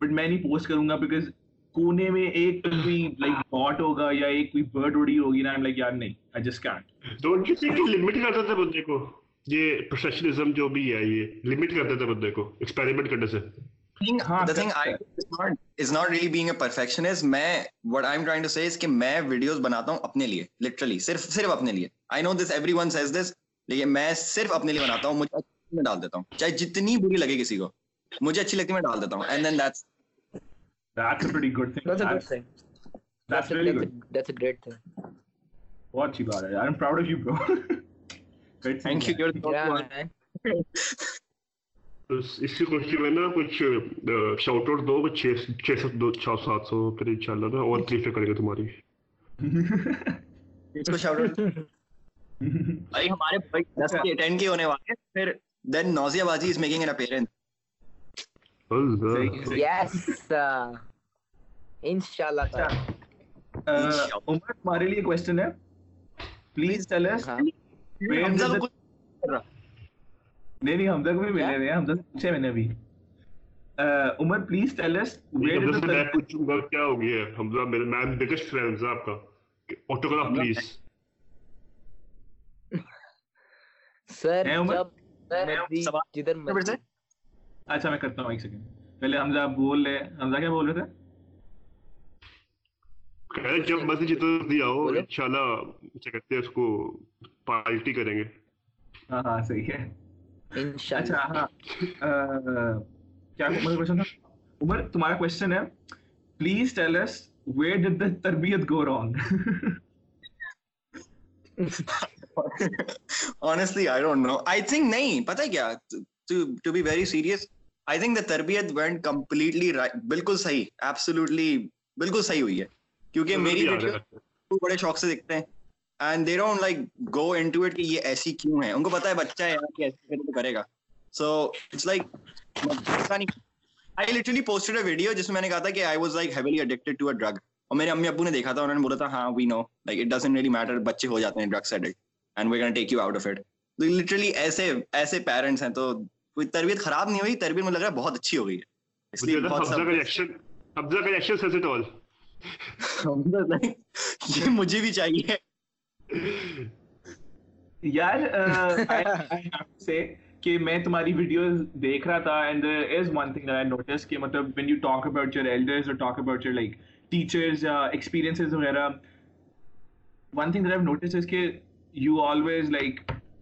but میں نہیں پوسٹ کروں گا بیکاز کونے میں ایک کوئی لائک باٹ ہوگا یا ایک کوئی برڈ اڑی ہوگی نا لائک یار نہیں I just can't don't you think limit کرتا تھا بندے کو? یہ پروفیشنلزم جو بھی ہے یہ لمٹ کرتا تھا بندے کو ایکسپیریمنٹ کرنے سے. ہاں، اپنے لیے literally no this everyone says this لیکن میں صرف اپنے لیے بناتا ہوں ڈال دیتا ہوں چاہے جتنی بری لگے کسی کو. مجھے اچھی لگتی میں ڈال دیتا ہوں. And then that's that's a pretty good thing that's a good thing that's really good that's a great thing what you got I'm proud of you bro great thank you your اس کی کوشش میں نا کچھ شاؤٹ آؤٹ دو چھ سات دو چھ سات سو پھر ان شاء نا اور تعریفیں کریں گے تمہاری. *laughs* بھائی ہمارے بھائی 10 کے 10 کے ہونے والے پھر دین نوزیا باجی is making an appearance yes انشاء اللہ عمر تمہارے لیے کوشچن ہے پلیز ٹیل اس نہیں نہیں ہم تک بھی ملے نہیں ہم تک پوچھے میں نے ابھی عمر پلیز ٹیل اس میں پوچھوں گا کیا ہو گیا حمزہ میرے میں بگیسٹ فرینڈ ہے آپ کا اوٹوگراف پلیز سر جب جدھر مرضی اچھا میں کرتا ہوں ایک سیکنڈ پہلے حمزہ بول لے حمزہ کیا بول رہے تھے؟ جب دیا ہو انشاءاللہ کیا کہتے ہیں اس کو پارٹی کریں گے۔ ہاں ہاں صحیح ہے۔ انشاءاللہ۔ اچھا ہاں۔ کیا تھا؟ عمر تمہارا ہے۔ Please tell us where did تربیت گو رانگ *laughs* نہیں پتہ کیا؟ to, to be very serious, I think the تربیت went completely right. بالکل صحیح absolutely بالکل صحیح ہوئی ہے کیونکہ میری ویڈیو بڑے شوق سے دیکھتے ہیں and they don't like go into it کہ یہ ایسی کیوں ہے ان کو پتا ہے بچہ ہے کہ ایسے تو کرے گا so it's like I literally posted a video جس میں میں نے کہا تھا کہ I was like heavily addicted to a drug اور میرے امی ابو نے دیکھا تھا انہوں نے بولا تھا ہاں we know like it doesn't really matter بچے ہو جاتے ہیں drugs addict and we can take literally ایسے ایسے پیرنٹس ہیں تو کوئی تربیت خراب نہیں ہوئی تربیت مجھے لگ رہا ہے بہت اچھی ہو گئی ہے۔ اس لیے بہت سب کا سیز اٹ آل یہ مجھے بھی چاہیے۔ یار آئی ہیو سے کہ میں تمہاری ویڈیوز دیکھ رہا تھا and there is one thing I notice کہ مطلب when you talk about your elders اور talk about your like teachers یا ایکسپیرینسز وغیرہ one thing I notice is کہ یو آلویز لائک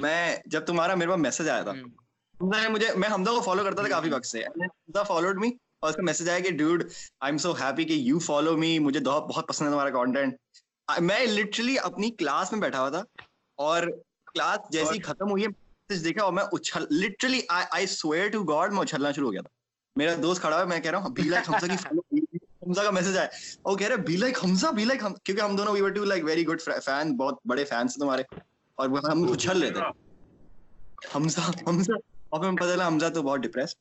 میں جب تمہارا میرے پاس میسج آیا تھا میں کو فالو کرتا تھا کافی وقت سے فالوڈ می اور اس کا میسج آیا کہ David I'm so happy کہ یو فالو می مجھے بہت پسند ہے تمہارا کانٹینٹ میں لٹرلی اپنی کلاس میں بیٹھا ہوا تھا اور کلاس جیسی ختم ہوئی میسج دیکھا اور میں اچھل literally I swear to God میں اچھلنا شروع ہو گیا تھا۔ میرا دوست کھڑا ہوا میں کہہ رہا ہوں لائک حمزہ کی فالو *laughs* حمزہ کا میسج آیا۔ کہہ رہے لائک حمزہ لائک کیونکہ ہم دونوں we were two like very good fan بہت بڑے فینس تمہارے۔ اور وہ ہم اچھل لیتے حمزہ حمزہ۔ اور ہمیں پتہ چلا حمزہ تو بہت ڈپریس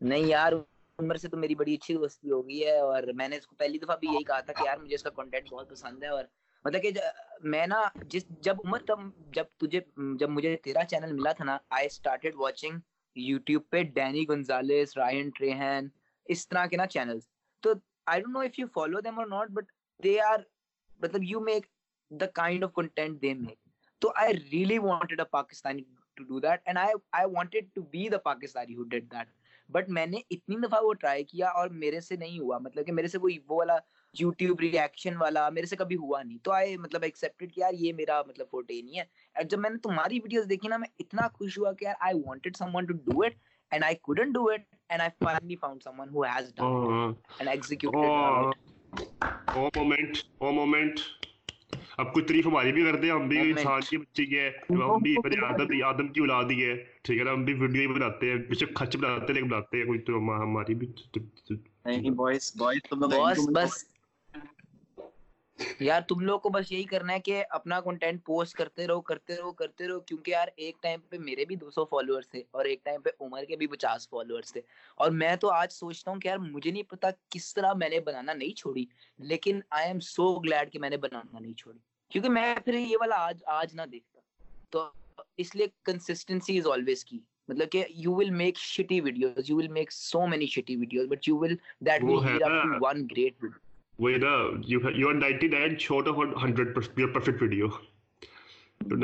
نہیں یار عمر سے تو میری بڑی اچھی دوستی ہو گئی ہے اور میں نے اس کو پہلی دفعہ بھی یہی کہا تھا کہ یار مجھے اس کا کانٹینٹ بہت پسند ہے اور مطلب کہ میں نا جس جب عمر تب جب تجھے جب مجھے تیرا چینل ملا تھا نا آئی اسٹارٹیڈ واچنگ یوٹیوب پہ ڈینی گنزالس رائن ٹریہن اس طرح کے نا چینلس تو I don't know if you follow them اور ناٹ بٹ دے آر مطلب you make the kind of content they make تو I really wanted a Pakistani to do that and I I wanted to be the Pakistani who did that but میں نے اتنی دفعہ وہ ٹرائی کیا اور میرے سے نہیں ہوا مطلب کہ میرے سے وہ وہ والا یوٹیوب ریئیکشن والا میرے سے کبھی ہوا نہیں تو آئی مطلب ایکسیپٹیڈ کہ یار یہ میرا مطلب فورٹے نہیں ہے اور جب میں نے تمہاری ویڈیوز دیکھی نا میں اتنا خوش ہوا کہ یار I wanted someone to do it and I couldn't do it, and I finally found someone who has done oh. it and executed oh. it. Oh moment, oh moment. اب کوئی تریف ہماری بھی کرتے ہیں ہم بھی انسان کی بچی ہے ہم بھی بنی آدم آدم کی اولاد ہی ہے ٹھیک ہے ہم بھی ویڈیو ہی بناتے ہیں بے شک خرچ بناتے ہیں لیکن بناتے ہیں کوئی تو ہماری بھی نہیں بوائز بوائز بس بس یار تم لوگ کو بس یہی کرنا ہے کہ اپنا کنٹینٹ پوسٹ کرتے رہو کرتے رہو کرتے رہو کیونکہ یار ایک ٹائم پہ میرے بھی دو سو فالوورس تھے اور ایک ٹائم پہ عمر کے بھی پچاس فالوورس تھے۔ اور میں تو آج سوچتا ہوں کہ یار مجھے نہیں پتا کس طرح میں نے بنانا نہیں چھوڑی لیکن آئی ایم سو گلیڈ کہ میں نے بنانا نہیں چھوڑی۔ کیونکہ میں پھر یہ والا آج آج نہ دیکھتا۔ تو اس لیے کنسسٹنسی از آلویز کی مطلب کہ you will make shitty videos you will make so many shitty videos but you will that will one great video وہی نا you you are ninety nine short of hundred your perfect video تو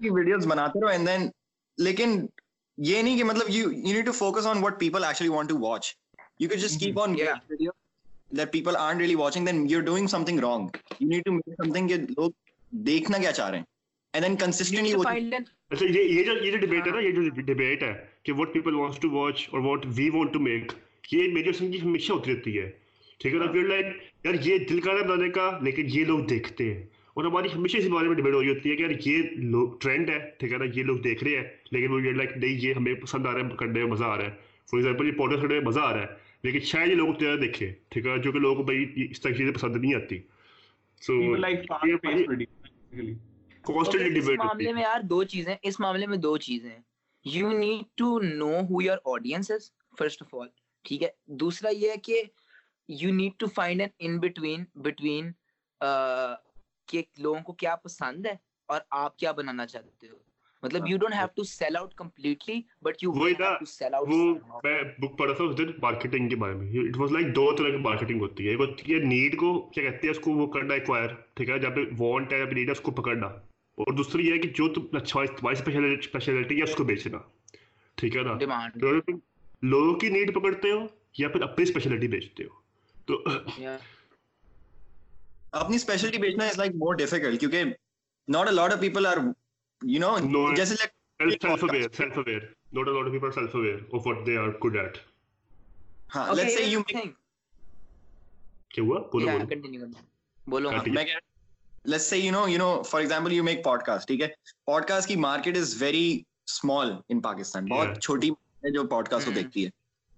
ویڈیوز بناتے رہو اینڈ دین لیکن یہ نہیں کہ مطلب you you need to focus what people actually want to watch you can just keep video that people aren't really watching then you doing something wrong you need to make something کہ لوگ دیکھنا کیا چاہ رہے ہیں اینڈ دین کنسسٹنٹلی اچھا یہ یہ جو یہ جو ڈیبیٹ ہے نا یہ جو ڈیبیٹ ہے کہ what people wants to watch اور what we want to make یہ میڈیوسن کی ہمیشہ ہوتی رہتی ہے۔ ٹھیک ہے نا پھر لائک یار یہ دل کا رہا بنانے کا لیکن یہ لوگ دیکھتے ہیں۔ اور ہماری ہمیشہ اس بارے میں ڈبیٹ ہو رہی ہوتی ہے کہ یار یہ لوگ ٹرینڈ ہے ٹھیک ہے نا یہ لوگ دیکھ رہے ہیں لیکن وہ یہ لائک نہیں یہ ہمیں پسند آ رہا ہے کرنے میں مزہ آ رہا ہے۔ فار ایگزامپل یہ کرنے میں مزہ آ رہا ہے لیکن شاید یہ لوگوں دیکھے ٹھیک ہے جو کہ لوگوں کو بھائی اس طرح کی چیزیں پسند نہیں آتی۔ سو کانسٹنٹلی ڈبیٹ اس معاملے میں یار دو چیزیں اس معاملے میں دو چیزیں ہیں۔ You need to know who your audience first of all ٹھیک ہے؟ دوسرا یہ ہے کہ you need to find an in between between کہ لوگوں کو کیا پسند ہے اور آپ کیا بنانا چاہتے ہو۔ مطلب you don't have to sell out completely but you have to sell out وہ میں بک پڑھا تھا اس دن مارکیٹنگ کے بارے میں۔ اٹ واز لائک دو طرح کی مارکیٹنگ ہوتی ہے۔ ایک ہوتی ہے نیڈ کو کیا کہتے ہیں اس کو وہ کرنا ایکوائر ٹھیک ہے؟ جب وانٹ ہے جب نیڈ ہے اس کو پکڑنا۔ اور دوسری یہ ہے کہ جو تم اچھا تمہاری اسپیشلٹی ہے اس کو بیچنا۔ ٹھیک ہے نا؟ لوگوں کی نیڈ پکڑتے ہو یا پھر اپنی اسپیشلٹی بیچتے ہو۔ تو اپنی اسپیشلٹی بیچنا از لائک مور ڈیفیکلٹ کیونکہ not a lot of people are you know جیسے like self aware self aware not a lot of people are self aware of what they are good at ہاں لیٹس سے یو کیا ہوا؟ بولو بولو۔ میں کہہ let's say you know you know for example you make podcast ٹھیک ہے پوڈ کاسٹ کی market is very small in Pakistan بہت چھوٹی ہے جو پوڈ کاسٹ کو دیکھتی ہے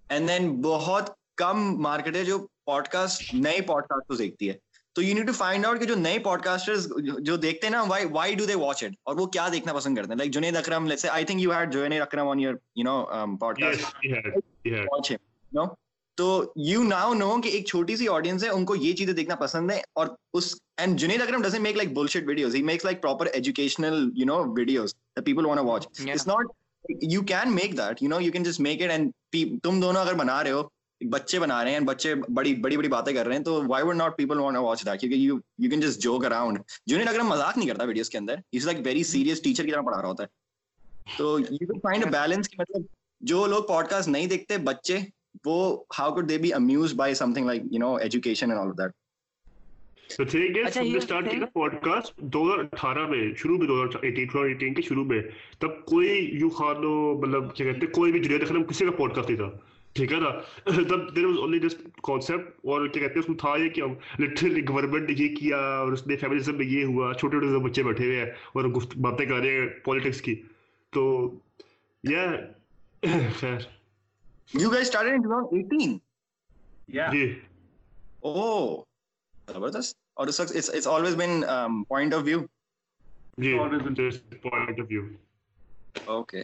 اینڈ دین بہت کم مارکیٹ ہے جو پوڈ کاسٹ نئے پوڈ کاسٹ کو دیکھتی ہے تو you need to find out کہ جو نئے پوڈ کاسٹر جو دیکھتے ہیں نا why why do they watch it اور وہ کیا دیکھنا پسند کرتے ہیں like Junaid Akram let's say I think you head جو Akram on your you know podcast no تو یو ناؤ نو کہ ایک چھوٹی سی آڈینس ہے ان کو یہ چیزیں دیکھنا پسند ہے اور اس and Junaid Akram doesn't make like bullshit videos he makes like proper educational you know videos the people want watch it's not you can make that you know you can just make it and تم دونوں اگر بنا رہے ہو بچے بنا رہے ہیں بچے بڑی بڑی بڑی باتیں کر رہے ہیں تو why would not people want watch that کیونکہ you you can just joke around Junaid Akram مذاق نہیں کرتا ویڈیوز کے اندر اس لائک ویری سیریس ٹیچر کی طرح پڑھا رہا ہوتا ہے تو you can find a balance کہ مطلب جو لوگ پوڈ کاسٹ نہیں دیکھتے بچے وہ how could they be amuse by something like you know education and all of that So today guys ہم نے سٹارٹ کیا پوڈکاسٹ 2018 میں شروع میں 2018 18 کے شروع میں۔ تب کوئی یو خانو مطلب کیا کہتے ہیں کوئی بھی جنید خانم کسی کا پوڈکاسٹ نہیں تھا۔ ٹھیک ہے نا؟ تب there was only just concept اور کیا کہتے ہیں اس میں تھا یہ کہ ہم لٹرلی گورنمنٹ نے یہ کیا اور اس نے فیملیزم میں یہ ہوا۔ چھوٹے چھوٹے سے بچے بیٹھے ہوئے ہیں اور باتیں کر رہے ہیں پالیٹکس کی۔ تو یہ خیر۔ یو گائز اسٹارٹڈ ان 2018 یا جی۔ او زبردست. اور اس it's it's always been point of view G. Always been just point of view okay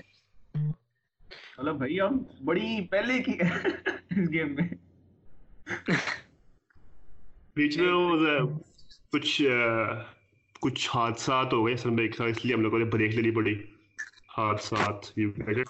چلو بھائی ہم بڑی پہلے کی اس گیم میں۔ بیچ میں وہ کچھ کچھ حادثات ہو گئے سر میں ایک سال اس لیے ہم لوگوں نے بریک لینی پڑی۔ حادثات یو گیٹ اٹ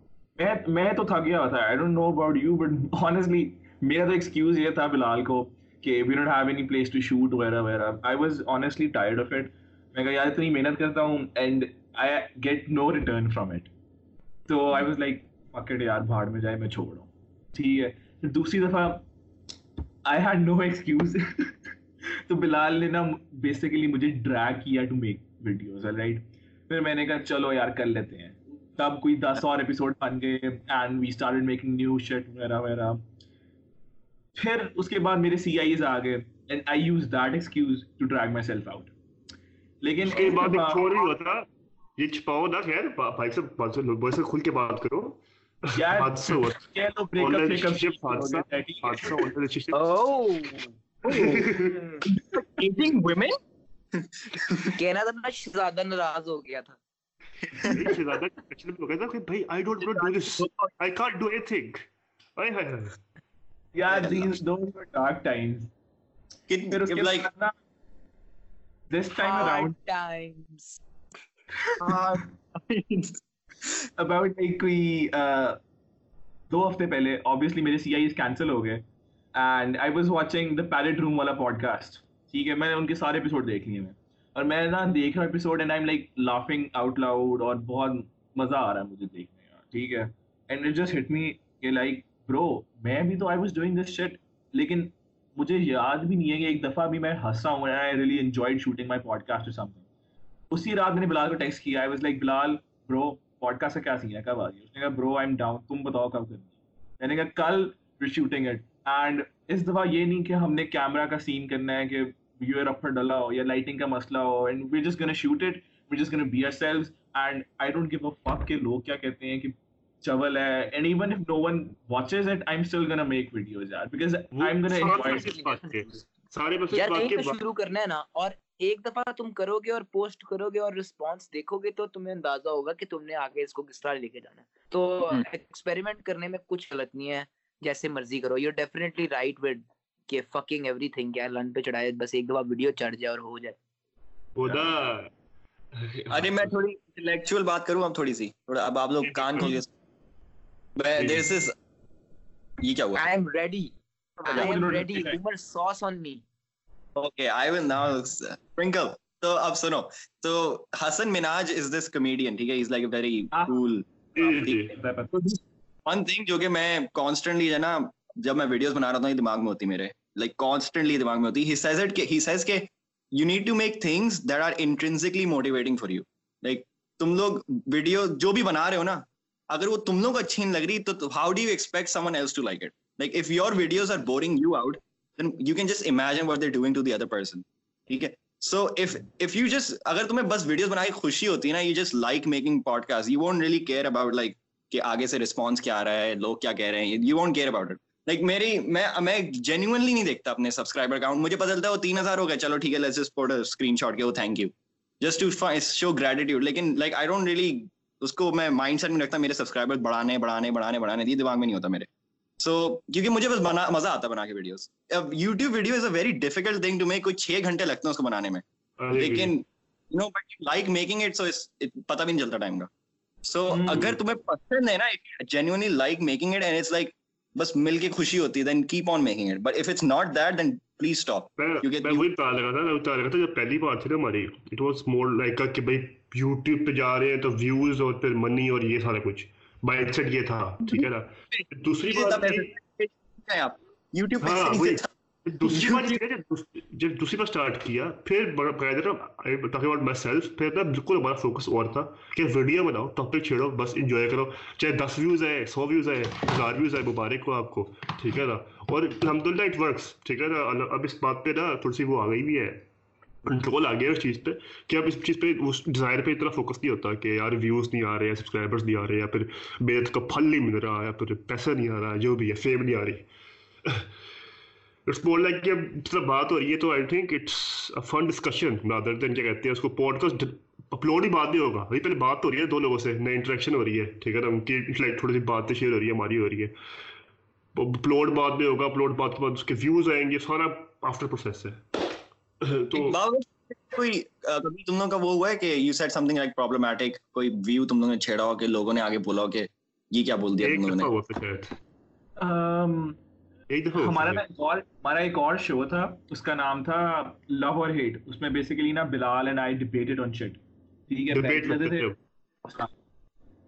میں میں تو تھک گیا تھا I don't know about you but honestly میرا تو ایکسکیوز یہ تھا بلال کو کہ we don't have any place to shoot وغیرہ وغیرہ. I was honestly tired of it میں کہا، یار، اتنی محنت کرتا ہوں and I get no return from it تو آئی واز لائک پکڑ یار، بھاڑ میں جائے، میں چھوڑ رہا ہوں ٹھیک ہے. دوسری دفعہ آئی ہیڈ نو ایکسکیوز تو بلال نے نا بیسیکلی مجھے ڈرا کیا ٹو میک ویڈیوز رائٹ پھر میں نے کہا، چلو یار، کر لیتے ہیں. تب کوئی دس اور ایپیسوڈ بن گئے and we start making new shit وغیرہ وغیرہ۔ پھر اس کے بعد میرے سی آئیز آ گئے and I use that excuse to drag myself out لیکن اس کے بعد ایک ہی ہوتا یہ چھپاؤ خیر بھائی سے سے کھل کے بات کرو۔ یار کہہ لو break up break up ship اون او ایٹنگ کہنا تھا نا زیادہ ناراض ہو گیا تھا *laughs* *laughs* دو ہفتے پہلے میرے سی آئی کینسل ہو گئے and I was watching the parrot room والا پوڈ کاسٹ ٹھیک ہے میں نے ان کے سارے دیکھ لیے میں اور میں نا دیکھ رہا ہوں episode and I'm like laughing out loud اور بہت مزہ آ رہا ہے مجھے دیکھنے کا، ٹھیک ہے؟ And it just hit me کہ لائک برو میں بھی تو I was doing this shit لیکن مجھے یاد بھی نہیں ہے کہ ایک دفعہ بھی میں ہنسا ہوں I really enjoyed shooting my podcast something اسی رات میں نے بلال کو ٹیکس کیا آئی واز لائک بلال برو پوڈ کاسٹ کا کیا سین ہے؟ کب آ گئی اس نے کہا برو آئی ایم ڈاؤن تم بتاؤ کب کرنی میں نے کہا، کل شوٹنگ اٹ اینڈ اس دفعہ یہ نہیں کہ ہم نے کیمرہ کا سین کرنا ہے کہ یو ایئر اپ ڈلا ہو یا لائٹنگ کا مسئلہ ہو and we just gun shoot it we just gonna be ourselves and I don't give a fuck کہ لوگ کیا کہتے ہیں کہ چول ہے and even if no one watches it I'm still gonna make videos یار because I am gonna invite سارے میسج پاک کے شروع کرنا ہے نا اور ایک دفعہ تم کرو گے اور پوسٹ کرو گے اور رسپانس دیکھو گے تو تمہیں اندازہ ہوگا کہ تم نے آگے اس کو کس طرح لے کے جانا ہے تو ایکسپیریمنٹ کرنے میں کچھ غلط نہیں ہے جیسے مرضی کرو یو ڈیفینیٹلی رائٹ ود کہ فکنگ ایوری تھنگ کیا لن پہ چڑھائے بس ایک دفعہ ویڈیو چڑھ جائے اور ہو جائے۔ خدا۔ ارے میں تھوڑی انٹلیکچوئل بات کروں اب تھوڑی سی۔ تھوڑا اب آپ لوگ کان کھولیں میں دس از یہ کیا ہوا؟ I'm ready I'm ready humour sauce on me okay I will now سپرنکل تو اب سنو تو حسن مناج از دس کمیڈین ٹھیک ہے؟ Is like a very cool one thing جو کہ میں کانسٹنٹلی ہے نا جب میں ویڈیوز بنا رہا تھا دماغ میں ہوتی میرے۔ لائک کانسٹنٹلی دماغ میں ہوتی ہے۔ You need to make things that are intrinsically motivating for you like تم لوگ ویڈیو جو بھی بنا رہے ہو نا، اگر وہ تم لوگ اچھی نہیں لگ رہی، تو how do you expect someone else to like it like if your videos are boring you out then you can just imagine what they doing to the other person ٹھیک ہے؟ So if if you just اگر تمہیں بس ویڈیوز بنا کے خوشی ہوتی ہے نا you just like making podcast you won't really care about like کہ آگے سے رسپانس کیا آ رہا ہے، لوگ کیا کہہ رہے ہیں you won't care about it like میری میں میں جینیونلی نہیں دیکھتا اپنے سبسکرائبر اکاؤنٹ مجھے پتا چلتا ہے وہ تین ہزار ہو گیا چلو ٹھیک ہے let's just put screenshot کے وہ thank you just to show gratitude لیکن لائک آئی ڈونٹ ریلی اس کو میں مائنڈ سیٹ میں رکھتا میرے سبسکرائبر بڑھانے بڑھانے بڑھانے بڑھانے دی دماغ میں نہیں ہوتا میرے سو کیونکہ مجھے بس مزہ آتا بنا کے ویڈیوز اب YouTube video is a very difficult thing to make کوئی چھ گھنٹے لگتے ہیں اس کو بنانے میں لیکن you know but like making it so پتہ بھی نہیں چلتا ٹائم کا سو اگر تمہیں پسند ہے نا genuinely like making it and it's like بس مل کے خوشی ہوتی ہے then keep on making it but if it's not that then please stop you get میں وہی بتا رہا تھا میں بتا رہا تھا جب پہلی بار تھی نا ہماری اٹ واز مور لائک کہ بھائی یوٹیوب پہ جا رہے ہیں تو ویوز اور پھر منی اور یہ سارا کچھ۔ مائنڈ سیٹ یہ تھا ٹھیک ہے نا؟ دوسری بات یوٹیوب ہاں وہی دوسری بار جب دوسری بار اسٹارٹ کیا پھر میرا بالکل ہمارا فوکس اور تھا کہ ویڈیو بناؤ ٹاپک چھیڑو بس انجوائے کرو۔ چاہے دس ویوز آئے سو ویوز آئے ہزار ویوز آئے مبارک ہو آپ کو ٹھیک ہے نا؟ اور الحمد للہ اٹ ورکس ٹھیک ہے نا؟ اب اس بات پہ نا تھوڑی سی وہ آ گئی بھی ہے کنٹرول آ گیا اس چیز پہ کہ اب اس چیز پہ اس ڈیزائر پہ اتنا فوکس نہیں ہوتا کہ یار ویوز نہیں آ رہے یا سبسکرائبرز نہیں آ رہے یا پھر محنت کا پھل نہیں مل رہا یا پھر پیسہ نہیں آ رہا جو بھی ہے فیم نہیں آ رہی۔ *laughs* بات ہو رہی ہے تو I think it's fun discussion rather than کیا کہتے ہیں اس کو پوڈ کاسٹ اپلوڈ ہی بات نہیں ہوگا۔ ابھی پہلے بات ہو رہی ہے دو لوگوں سے نئی انٹریکشن ہو رہی ہے ٹھیک ہے نا؟ ان کی تھوڑی سی باتیں شیئر ہو رہی ہے ہماری ہو رہی ہے اپلوڈ بعد میں ہوگا اپلوڈ بعد کے بعد اس کے ویوز آئیں گے سارا آفٹر پروسیس ہے۔ تو کوئی تم لوگوں کا وہ ہوا ہے کہ you set something like problematic کوئی ویو تم لوگوں نے چھیڑا ہو کہ لوگوں نے آگے بولا ہو کہ یہ کیا بول دیا تم لوگوں نے؟ ہمارا ایک اور ہمارا ایک اور شو تھا اس کا نام تھا لو اور ہیٹ اس میں بیسیکلی نا Bilal and I debated on shit ٹھیک ہے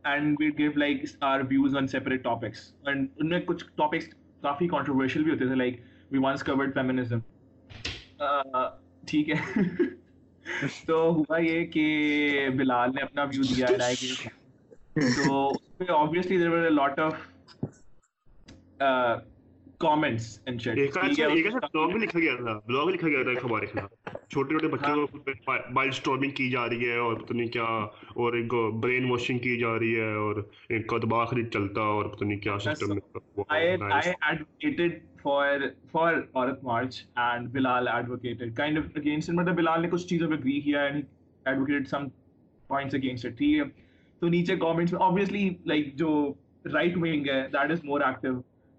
and we gave like our views on separate topics and in میں کچھ ٹاپکس کافی کنٹروورشل بھی ہوتے تھے like we once covered feminism ٹھیک ہے۔ *laughs* تو ہوا یہ کہ بلال نے اپنا ویو دیا *laughs* تو اس پہ obviously there were lot of comments chat ایک اچھا بلاگ اچھا بھی لکھا گیا تھا بلاگ لکھا گیا تھا ہمارے خلاف چھوٹے چھوٹے بچوں کو سٹارمنگ کی جا رہی ہے اور پتہ نہیں کیا اور برین واشنگ کی جا رہی ہے اور چلتا اور پتہ نہیں کیا سسٹم مطلب بلال نے کچھ چیزوں پہ کیا ٹھیک ہے تو نیچے کامنٹس میں obviously like جو رائٹ ونگ ہے دیٹ از مور ایکٹیو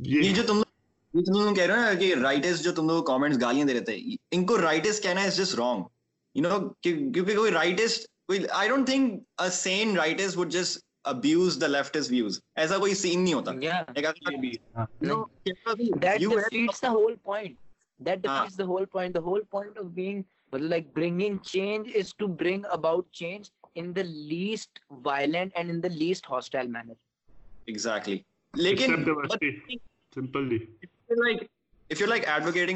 جی۔ یہ جو تم لوگ یہ تم لوگ کہہ رہے ہو نا کہ رائٹرز جو تم لوگ کامنٹس گالیاں دے رہے تھے ان کو رائٹرز کہنا is just wrong you know کیونکہ کوئی رائٹرز کوئی I don't think a sane writers would just abuse the left is views ایسا کوئی سین نہیں ہوتا۔ Least violent and in the least hostile لوگوں نے لیکن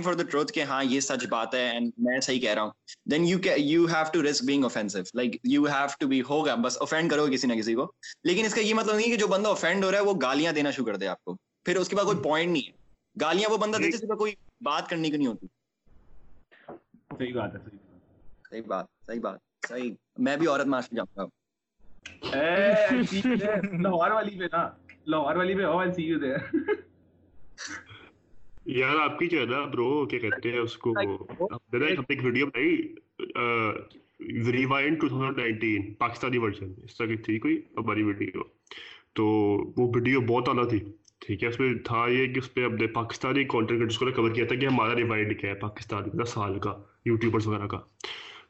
فار دا ٹروتھ کہ ہاں یہ سچ بات ہے اینڈ میں صحیح کہہ رہا ہوں then you you have to risk being offensive like you have to be ہوگا بس اوفینڈ کرو کسی نہ کسی کو۔ لیکن اس کا یہ مطلب نہیں کہ جو بندہ اوفینڈ ہو رہا ہے وہ گالیاں دینا شروع کر دے آپ کو۔ پھر اس کے بعد کوئی پوائنٹ نہیں ہے۔ گالیاں وہ بندہ دے جس کا کوئی بات کرنے کی نہیں ہوتی۔ صحیح بات ہے صحیح بات۔ صحیح بات صحیح میں بھی عورت معاش جاؤں گا۔ لاہور جی، والی پہ نا۔ لاہور والی پہ اور سی یو دے یار آپ کی جو ہے نا برو کیا کہتے ہیں اس کو؟ ہم نے ایک ایک ویڈیو بنائی ریوائنڈ 2019 پاکستانی ورژن اس طرح کی تھی کوئی ہماری ویڈیو تو وہ ویڈیو بہت اعلیٰ تھی ٹھیک ہے؟ اس میں تھا یہ کہ اس پہ اپنے پاکستانی کانٹینٹ کو کور کیا تھا کہ ہمارا ریوائنڈ کیا ہے پاکستانی کا سال کا یوٹیوبرس وغیرہ کا۔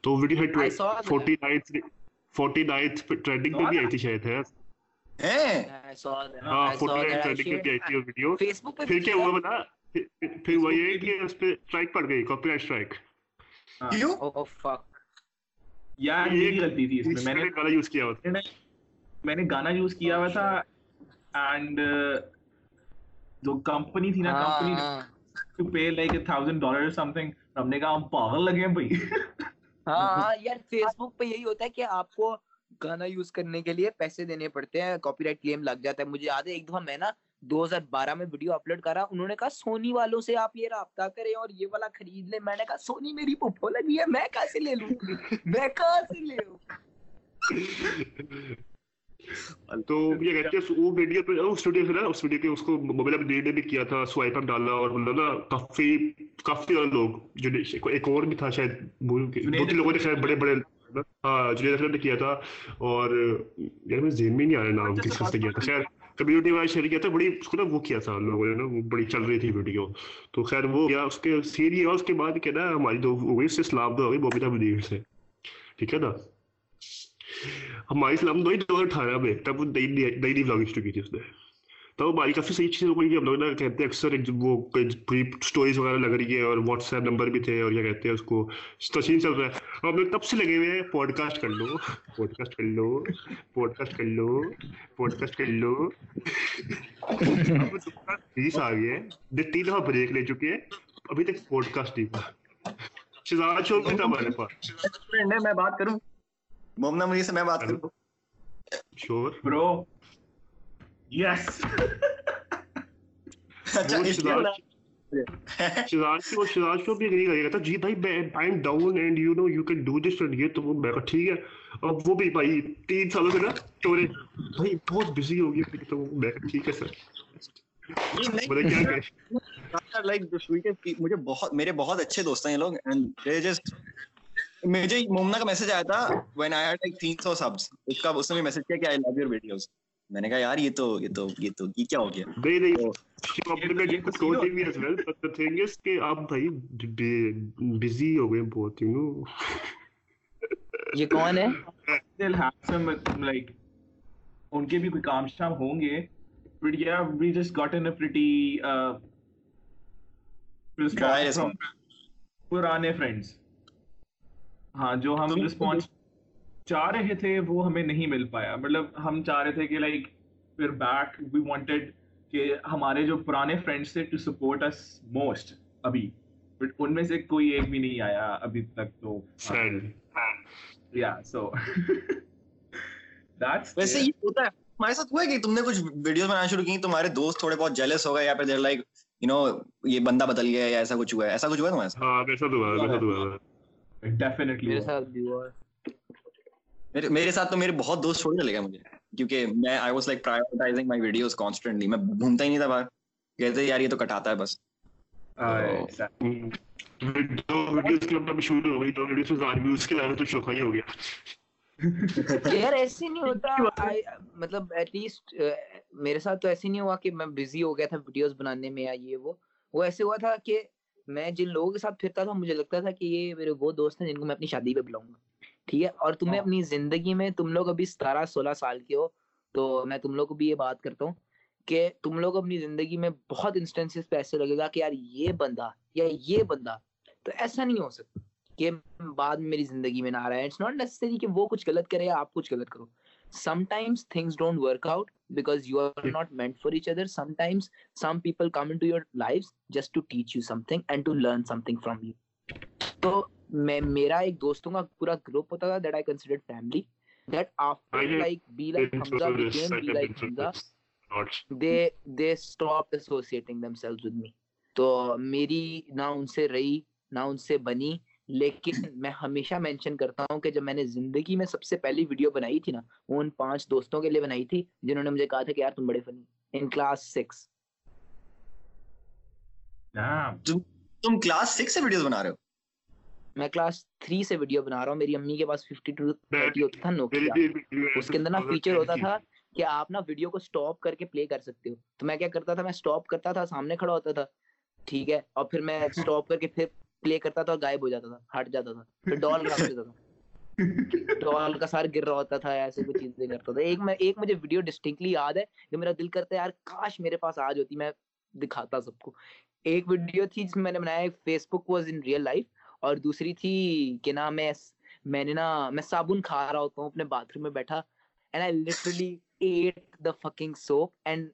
تو ویڈیو ہے forty ninth forty ninth trending پہ بھی آئی تھی شاید ہے؟ پھر کیا ہوا بتا؟ پھر وہ یہ کہ اس پہ اسٹرائک پڑ گئی کاپی رائٹ اسٹرائک کیوں؟ یار میری غلطی تھی اس میں۔ میں نے گانا یوز کیا ہوا میں نے گانا یوز کیا ہوا تھا۔ اینڈ جو کمپنی تھی نا company to pay like a thousand dollar something ہم نے کہا ہم پاگل لگے ہیں بھائی۔ ہاں یار فیس بک پہ یہی ہوتا ہے کہ آپ کو گانا یوز کرنے کے لیے پیسے دینے پڑتے ہیں کاپی رائٹ کلیم لگ جاتا ہے۔ مجھے یاد ہے ایک دفعہ میں نا دو ہزار بارہ میں ویڈیو اپلوڈ کرا انہوں نے کہا سونی والوں سے آپ یہ رابطہ کریں اور یہ والا خرید لیں۔ میں نے کہا سونی میری پپو لگی ہے میں کہاں سے لے لوں؟ میں کہاں سے لے لوں؟ *laughs* تو یہ کہتے ہیں وہ ویڈیو پہ اس ویڈیو سے نا اس ویڈیو کے اس کو موبائل اپ نے بھی کیا تھا سوائپ اپ ڈالا اور مطلب نا کافی کافی زیادہ لوگ جو ایک اور بھی تھا شاید دو تین لوگوں نے شاید بڑے بڑے جنید اکرم نے کیا تھا اور، یار میں ذہن میں نہیں آ رہا نام کس کس نے کیا تھا۔ خیر کمیونٹی وائز شیئر کیا تھا، بڑی، اس کو نا وہ کیا تھا لوگوں نے نا بڑی چل رہی تھی ویڈیو تو خیر، وہ کیا، اس کے سیری اور اس کے بعد کیا نا، ہماری دو ہو گئی سے اسلام دو ہو گئی بوبیتا ودیر سے۔ ٹھیک ہے نا؟ ہماری اسلام دو ہی دو ہزار اٹھارہ میں، تب وہ نئی نئی نئی بلاگنگ شروع کی تھی اس نے۔ تو ہماری کافی صحیح چیزیں ہو گئی ہم لوگ نا کہتے ہیں اکثر وہ اسٹوریز وغیرہ لگ رہی ہے اور واٹس ایپ نمبر بھی تھے اور کیا کہتے ہیں اس کو تشین چل رہا ہے۔ ہم لوگ تب سے لگے ہوئے ہیں۔ پوڈ کاسٹ کر لو۔ پوڈ کاسٹ کر لو۔ پوڈ کاسٹ کر لو۔ پوڈ کاسٹ کر لو۔ تیس آ گئی ہے تین دفعہ بریک لے چکے ہیں۔ ابھی تک پوڈ کاسٹ نہیں تھا شہزاد شو بھی تھا ہمارے پاس۔ میں بات کروں۔ مومنا منی سے میں بات کروں۔ شور۔ برو یس اچھا شہزاد کو شہزاد کو بھی اگری کرے گا جی بھائی I am down and you know you can do this and یہ تو وہ میں کہا ٹھیک ہے اب وہ بھی بھائی تین سالوں سے نا چورے بھائی بہت بزی ہو گیا تو میں کہا ٹھیک ہے سر مجھے بہت میرے بہت اچھے دوست ہیں یہ لوگ مجھے مومنا کا میسج آیا تھا when I had like 300 subs اس کا اس نے میسج کیا کہ آئی لو یور ویڈیوز میں نے کہا یار یہ تو یہ تو یہ تو یہ کیا ہو گیا? نہیں نہیں کہ آپ بھائی بزی ہو گئے بہت یو نو یہ کون ہے؟ ان کے بھی کوئی کام شام ہوں گے پرانے فرینڈس ہاں جو ہم رسپانس چاہ رہے تھے وہ ہمیں نہیں مل پایا۔ مطلب ہم چاہ رہے تھے کہ لائک پھر بیک وی وانٹیڈ کہ ہمارے جو پرانے فرینڈس تھے ٹو سپورٹ اس موسٹ ابھی۔ بٹ ان میں سے کوئی ایک بھی نہیں آیا ابھی تک تو۔ یا سو *laughs* ویسے یہ ہوتا ہے۔ ہمارے ساتھ ہوا ہے کہ تم نے کچھ ویڈیوز بنانا شروع کی تمہارے دوست تھوڑے بہت جیلس ہو گئے یا پھر دیر لائک یو نو یہ بندہ بدل گیا یا ایسا کچھ ہوا ہے؟ ایسا کچھ ہوا ہے تمہارے ساتھ؟ ہاں ویسا تو ہوا ویسا تو ہوا ڈیفینیٹلی میرے ساتھ بھی ہوا میرے ساتھ تو میرے بہت دوست چھوڑنے لگے مجھے کیونکہ میں I was like privatizing my videos constantly میں گھومتا ہی نہیں تھا باہر۔ کہتے یار یہ تو کٹاتا ہے بس۔ ویڈیوز کے اپنا شروع ہو گئی تو ویڈیوز میں زیادہ ویوز کے علاوہ تو شوخا ہی ہو گیا۔ *laughs* یار ایسے نہیں ہوتا۔ مطلب ایٹ لیسٹ میرے ساتھ تو ایسے نہیں ہوا کہ میں بزی ہو گیا تھا ویڈیوز بنانے میں یا یہ وہ۔ وہ ایسے ہوا تھا کہ میں جن لوگوں کے ساتھ پھرتا تھا مجھے لگتا تھا کہ یہ میرے وہ دوست ہیں جن کو میں اپنی شادی پہ بلاؤں گا۔ ٹھیک ہے؟ اور تمہیں ہاں۔ اپنی زندگی میں تم لوگ ابھی ستارہ سولہ سال کے ہو تو میں تم لوگ کو بھی یہ بات کرتا ہوں کہ تم لوگ اپنی زندگی میں بہت انسٹنس پہ ایسے لگے گا کہ یار یہ بندہ یا یہ بندہ تو ایسا نہیں ہو سکتا کہ بعد میں میری زندگی میں نہ آ رہا ہے۔ اٹس ناٹ نیسسری کہ وہ کچھ غلط کرے یا آپ کچھ غلط کرو۔ Sometimes things don't work out because you are not meant for each other sometimes some people come to your life just to teach you something and to learn something from you تو میں میرا ایک دوستوں کا پورا گروپ ہوتا تھا that I consider family that after like be like Hamza became be like Hamza they they stop stopped associating selves with me تو میری نہ ان سے رہی نہ ان سے بنی لیکن میں ہمیشہ مینشن کرتا ہوں کہ جب میں نے زندگی میں سب سے پہلی ویڈیو بنائی تھی نا وہ ان پانچ دوستوں کے لیے بنائی تھی جنہوں نے مجھے کہا تھا کہ یار تم بڑے فنی ان کلاس سکس تم کلاس سکس سے ویڈیوز بنا رہے ہو؟ میں کلاس تھری سے ویڈیو بنا رہا ہوں میری امی کے پاس ففٹی ٹو تھرٹی ہوتا تھا نوکیا اس کے اندر نا فیچر ہوتا تھا کہ آپ نا ویڈیو کو سٹاپ کر کے پلے کر سکتے ہو۔ تو میں کیا کرتا تھا میں سٹاپ کرتا تھا سامنے کھڑا ہوتا تھا ٹھیک ہے؟ اور پھر میں سٹاپ کر کے پھر پلے کرتا تھا اور غائب ہو جاتا تھا ہٹ جاتا تھا۔ پھر ڈال کر دیتا تھا۔ ڈال کا سار گر رہا ہوتا تھا ایسے کچھ چیزیں کرتا تھا۔ ایک میں ایک مجھے ویڈیو ڈسٹنکٹلی یاد ہے کہ میرا دل کرتا ہے یار کاش میرے پاس آج ہوتی میں دکھاتا سب کو۔ ایک ویڈیو تھی جس میں نے بنایا Facebook was in real life اور دوسری تھی کہ نا میں میں نے نا میں صابن کھا رہا ہوتا ہوں اپنے باتھ روم میں بیٹھا and I literally ate the fucking soap and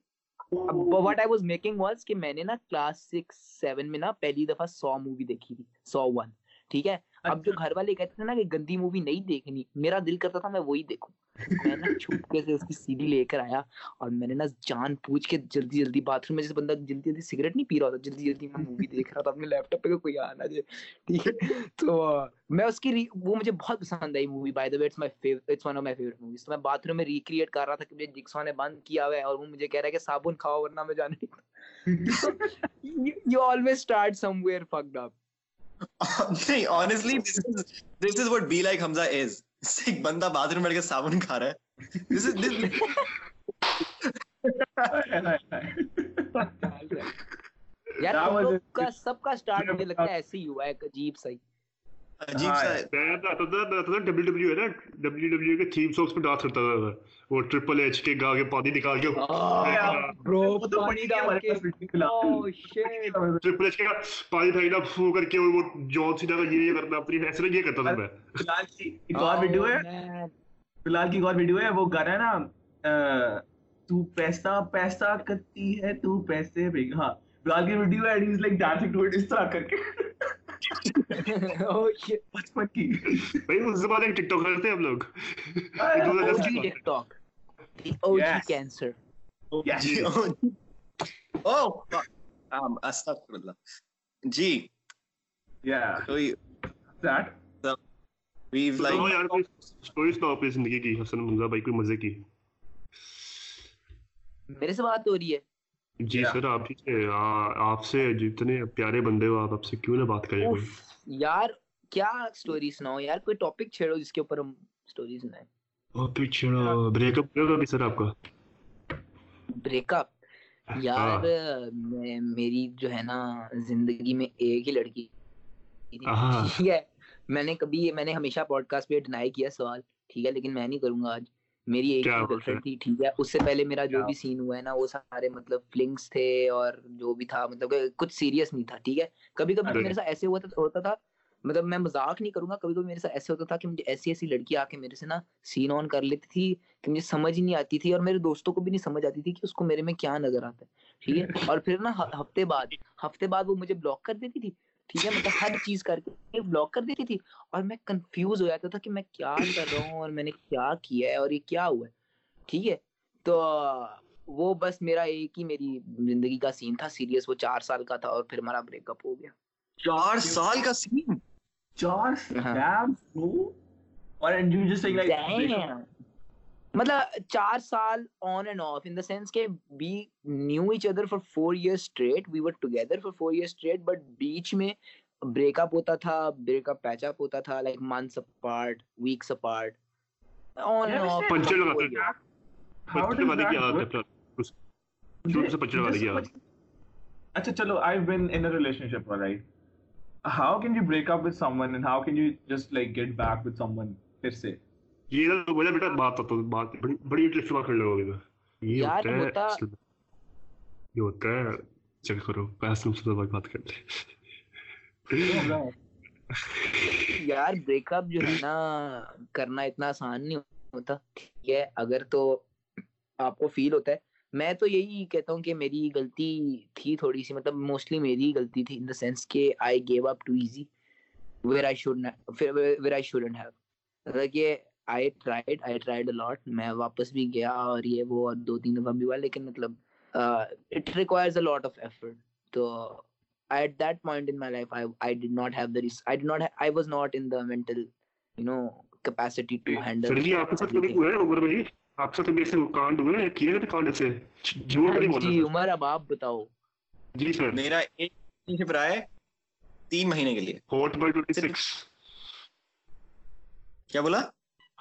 I was making was کہ میں نے نا کلاس سکس سیون میں نا پہلی دفعہ سو مووی دیکھی تھی سو ون ٹھیک ہے؟ اب جو اچھا۔ گھر والے کہتے تھے نا کہ گندی مووی نہیں دیکھنی میرا دل کرتا تھا میں وہی دیکھوں۔ میں نا چھپکے سے اس کی سی ڈی لے کر آیا اور میں نے نا جان پوچھ کے جلدی جلدی باتھ روم میں جیسے بندہ جلدی جلدی سگریٹ نہیں پی رہا ہوتا، جلدی جلدی میں مووی دیکھ رہا تھا، اپنے لیپ ٹاپ پہ کوئی آ جائے، ٹھیک ہے؟ تو میں اس کی وہ مجھے بہت پسند آئی movie by the way my favourite one of my favourite movies تو میں باتھ روم میں ریکریٹ کر رہا تھا کہ مجھے جکسوا نے بند کیا ہوا ہے اور وہ مجھے کہہ رہا ہے کہ صابن کھاؤ ورنہ میں جانے you always start somewhere fucked up نہیں honestly this is this is what be like Hamza is ایک بندہ باتھ روم بیٹھ کے صابن کھا رہا ہے۔ *laughs* یار سب کا سٹارٹ مجھے لگتا ہے ایسے ہی ہوا ہے عجیب صحیح وہ گانا نا پیسہ پیسہ کرتی ہے تو پیسے بلال کی ویڈیو ہے اس زمانے ٹک ٹاک کرتے ہم لوگ میرے سے بات ہو رہی ہے جی سر آپ ہی سے آپ سے جتنے پیارے بندے ہو آپ آپ سے کیوں نہ بات کریں گے یار کیا سٹوری سناؤ یار کوئی ٹاپک چھیڑو جس کے اوپر ہم سٹوری سنائیں ٹاپک چھیڑو بریک اپ کرو بھی سر آپ کا۔ بریک اپ یار میری جو ہے نا زندگی میں ایک ہی لڑکی ٹھیک ہے میں نے کبھی میں نے ہمیشہ پوڈ کاسٹ پہ ڈینائی کیا سوال۔ ٹھیک ہے لیکن میں نہیں کروں گا آج۔ میری ایک گرل تھی ٹھیک ہے۔ اس سے پہلے میرا جو بھی سین ہوا ہے نا وہ سارے مطلب فلنگس تھے اور جو بھی تھا مطلب کچھ سیریس نہیں تھا ٹھیک ہے؟ کبھی کبھی میرے ساتھ ایسے ہوتا تھا مطلب میں مذاق نہیں کروں گا کبھی کبھی میرے ساتھ ایسے ہوتا تھا کہ مجھے ایسی ایسی لڑکی آ کے میرے سے نا سین آن کر لیتی تھی کہ مجھے سمجھ ہی نہیں آتی تھی اور میرے دوستوں کو بھی نہیں سمجھ آتی تھی کہ اس کو میرے میں کیا نظر آتا ہے ٹھیک ہے؟ *laughs* اور پھر نا ہفتے بعد ہفتے بعد وہ مجھے بلاک کر دیتی تھی ٹھیک ہے؟ مطلب ہر چیز کر کے بلاک کر دیتی تھی اور میں کنفیوز ہو جاتا تھا کہ میں کیا کر رہا ہوں اور میں نے کیا کیا ہے اور یہ کیا ہوا ہے؟ ٹھیک ہے؟ تو وہ بس میرا ایک ہی میری زندگی کا سین تھا سیریس وہ چار سال کا تھا اور پھر ہمارا بریک اپ ہو گیا۔ چار سال کا سین چار ہاں۔ سال اور مطلب چار سال on and off in the sense کہ we knew each other for four year straight we were together for four year straight but بیچ میں بریک اپ ہوتا تھا بریک اپ پیچ اپ ہوتا تھا like months apart weeks apart on and off puncture لگاتا اچھا چلو I been in relationship right how can you break up with someone and how can you just like get back with someone پھر سے؟ یہ تو بولا بیٹا بات تو بات بڑی کر لو گے ہوتا یہ ہوتا ہے چل کرو پیسے سے بات یار بریک اپ جو ہے نا کرنا اتنا آسان نہیں ہوتا ٹھیک ہے؟ اگر تو آپ کو فیل ہوتا ہے۔ میں تو یہی کہتا ہوں کہ میری غلطی تھی تھوڑی سی مطلب موسٹلی میری غلطی تھی ان دا سینس کہ I gave up too easy where I should where I shouldn't have کہ I tried I tried a lot میں واپس بھی گیا اور یہ وہ اور دو تین دفعہ بھی ہوا لیکن مطلب it requires a lot of effort تو at that point in my life I did not have the I did not I was not in the mental you know capacity to handle sir جی آپ کے ساتھ کبھی ہوا ہے عمر بھائی آپ کے ساتھ کبھی ایسے کانڈ ہوئے ہیں کیے ہیں کانڈ ایسے جو نہیں بولا جی عمر اب آپ بتاؤ جی سر میرا ایک شپ رہا ہے تین مہینے کے لیے ہوٹ بائی 26 کیا بولا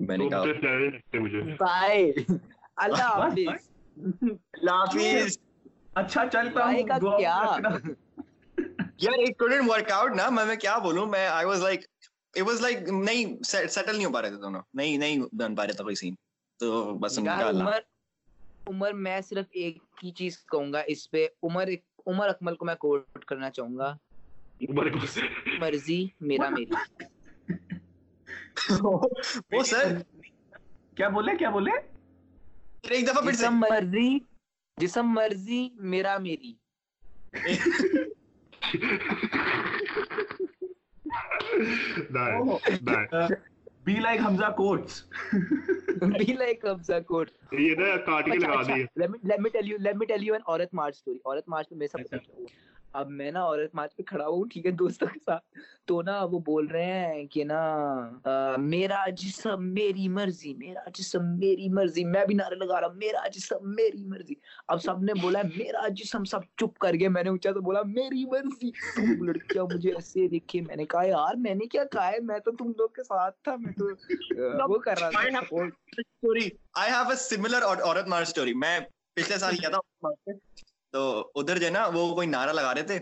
میں نے کہا بائے اللہ حافظ اللہ حافظ اچھا چلتا ہوں کیا یار اٹ کوڈنٹ ورک آؤٹ نا میں کیا بولوں میں I was like it was like نہیں سیٹل نہیں ہو پا رہے تھے دونوں نہیں نہیں بن پا رہا تھا کوئی سین تو بس عمر عمر میں صرف ایک ہی چیز کہوں گا اس پہ عمر عمر اکمل کو میں کوٹ کرنا چاہوں گا مرضی میرا میری وہ سر کیا بولے؟ کیا بولے؟ ایک دفعہ پھر جسم مرضی جسم مرضی میرا میری۔ Be like Hamza quotes be like Hamza quotes یہ نا کاٹ کے لگا دی let me tell you let me tell you an Aurat March story عورت مارچ میں میرے سب اب میں نا عورت مارچ پہ کھڑا ہوں ٹھیک ہے دوستوں کے ساتھ۔ تو نا وہ بول رہے ہیں کہ نا میرا جسم میری مرضی میرا جسم میری مرضی۔ میں بھی نعرے لگا رہا میرا جسم میری مرضی۔ اب سب نے بولا میرا جسم سب چپ کر گئے میں نے اونچا تو بولا میری مرضی۔ تم لڑکیاں مجھے ایسے دیکھے میں نے کہا یار میں نے کیا کہا ہے؟ میں تو تم لوگ کے ساتھ تھا میں تو وہ کر رہا تھا۔ Story I have a similar Aurat March story میں پچھلے سال کیا تھا۔ تو ادھر جو ہے نا وہ کوئی نعرہ لگا رہے تھے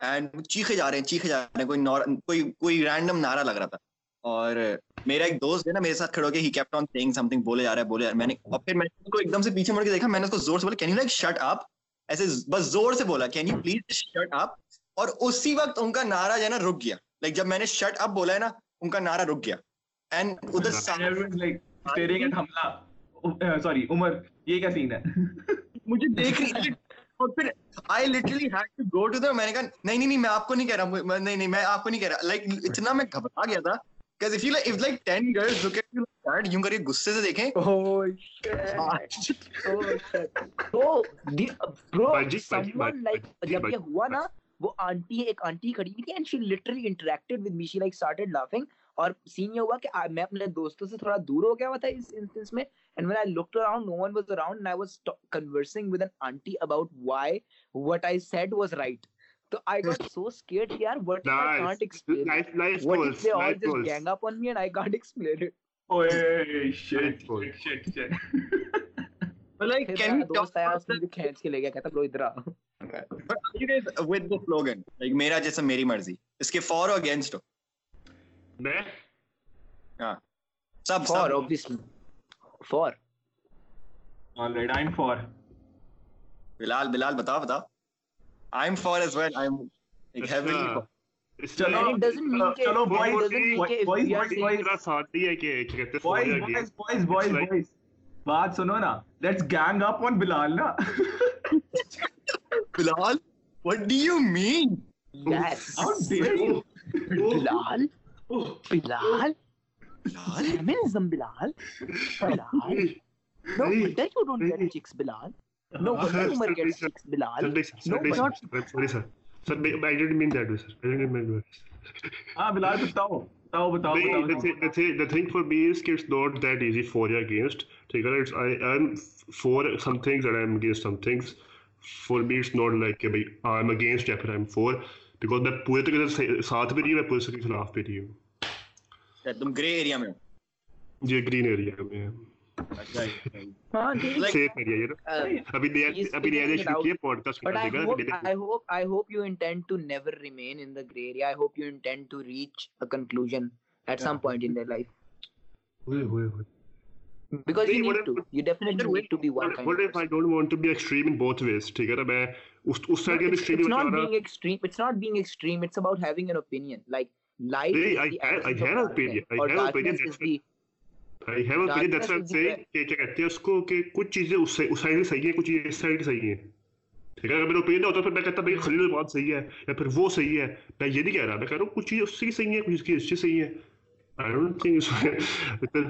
اینڈ چیخے جا رہے ہیں چیخے جا رہے ہیں کوئی نور, کوئی کوئی رینڈم نعرہ لگ رہا تھا۔ اور میرا ایک دوست ہے نا میرے ساتھ کھڑو کے he kept on saying some thing بولے جا رہا ہے بولے میں نے اور پھر میں نے ایک دم سے پیچھے مڑ کے دیکھا میں نے اس کو زور سے بولا can you like shut up ایسے بس زور سے بولا can you please shut up اور اسی وقت ان کا نعرہ جو ہے نا رک گیا۔ لائک جب میں نے شٹ اپ بولا ہے نا ان کا نعرہ رک گیا۔ اینڈ ادھر ساری سوری oh, عمر یہ کیا سین ہے؟ مجھے دیکھ رہی اور پھر I had to go to میں نے کہا نہیں نہیں میں آپ کو نہیں کہہ رہا نہیں نہیں میں آپ کو نہیں کہہ رہا۔ لائک اتنا میں گھبرا گیا تھا 10 یوں کر کے غصے سے دیکھیں۔ جب یہ ہوا نا وہ آنٹی ایک آنٹی کھڑی تھی and اور سین یہ ہوا کہ میں اپنے دوستوں سے تھوڑا دور ہو گیا ہوا تھا اس انسٹنس میں and when i looked around no one was around and i was conversing with an auntie about why what i said was right تو i got so scared yaar what nice. if i can't explain nice, nice tools, what if they all nice just tools. gang up on me and i can't explain it oh hey, hey, hey, shit, shit shit shit shit میرا جیسا میری مرضی اس کے فور اور اگینسٹ ہو Me? Yeah. Sub four, sub. obviously. Four. All right, I'm four. Bilal, Bilal, batao, batao. I'm four as well. I'm like heavily. Bilal اگینسٹھنگ for beats not like دیکھو میں پورے طریقے سے ساتھ بھی نہیں میں پورے طریقے خلاف بھی نہیں ہوں۔ اچھا، تم گرے ایریا میں جی گرین ایریا میں conclusion at some point in life because you need to you definitely need to be one kind what if i don't want to be extreme in both ways ٹھیک ہے نا؟ میں اس اس سائیڈ یعنی اسٹریٹ بچا رہا ہے it's not being extreme it's about having an opinion like life I have opinion I have opinion I have opinion that's why کہ کیا کہتے ہیں اس کو کہ کچھ چیزیں اس سائیڈ صحیح ہیں کچھ اس سائیڈ صحیح ہیں ٹھیک ہے اگر میرا اوپینین ہوتا تو میں کہتا بھائی خلیل الباد صحیح ہے یا پھر وہ صحیح ہے میں یہ نہیں کہہ رہا میں کہہ رہا ہوں کچھ چیزیں اس کی صحیح ہیں کچھ اس کی اس صحیح ہیں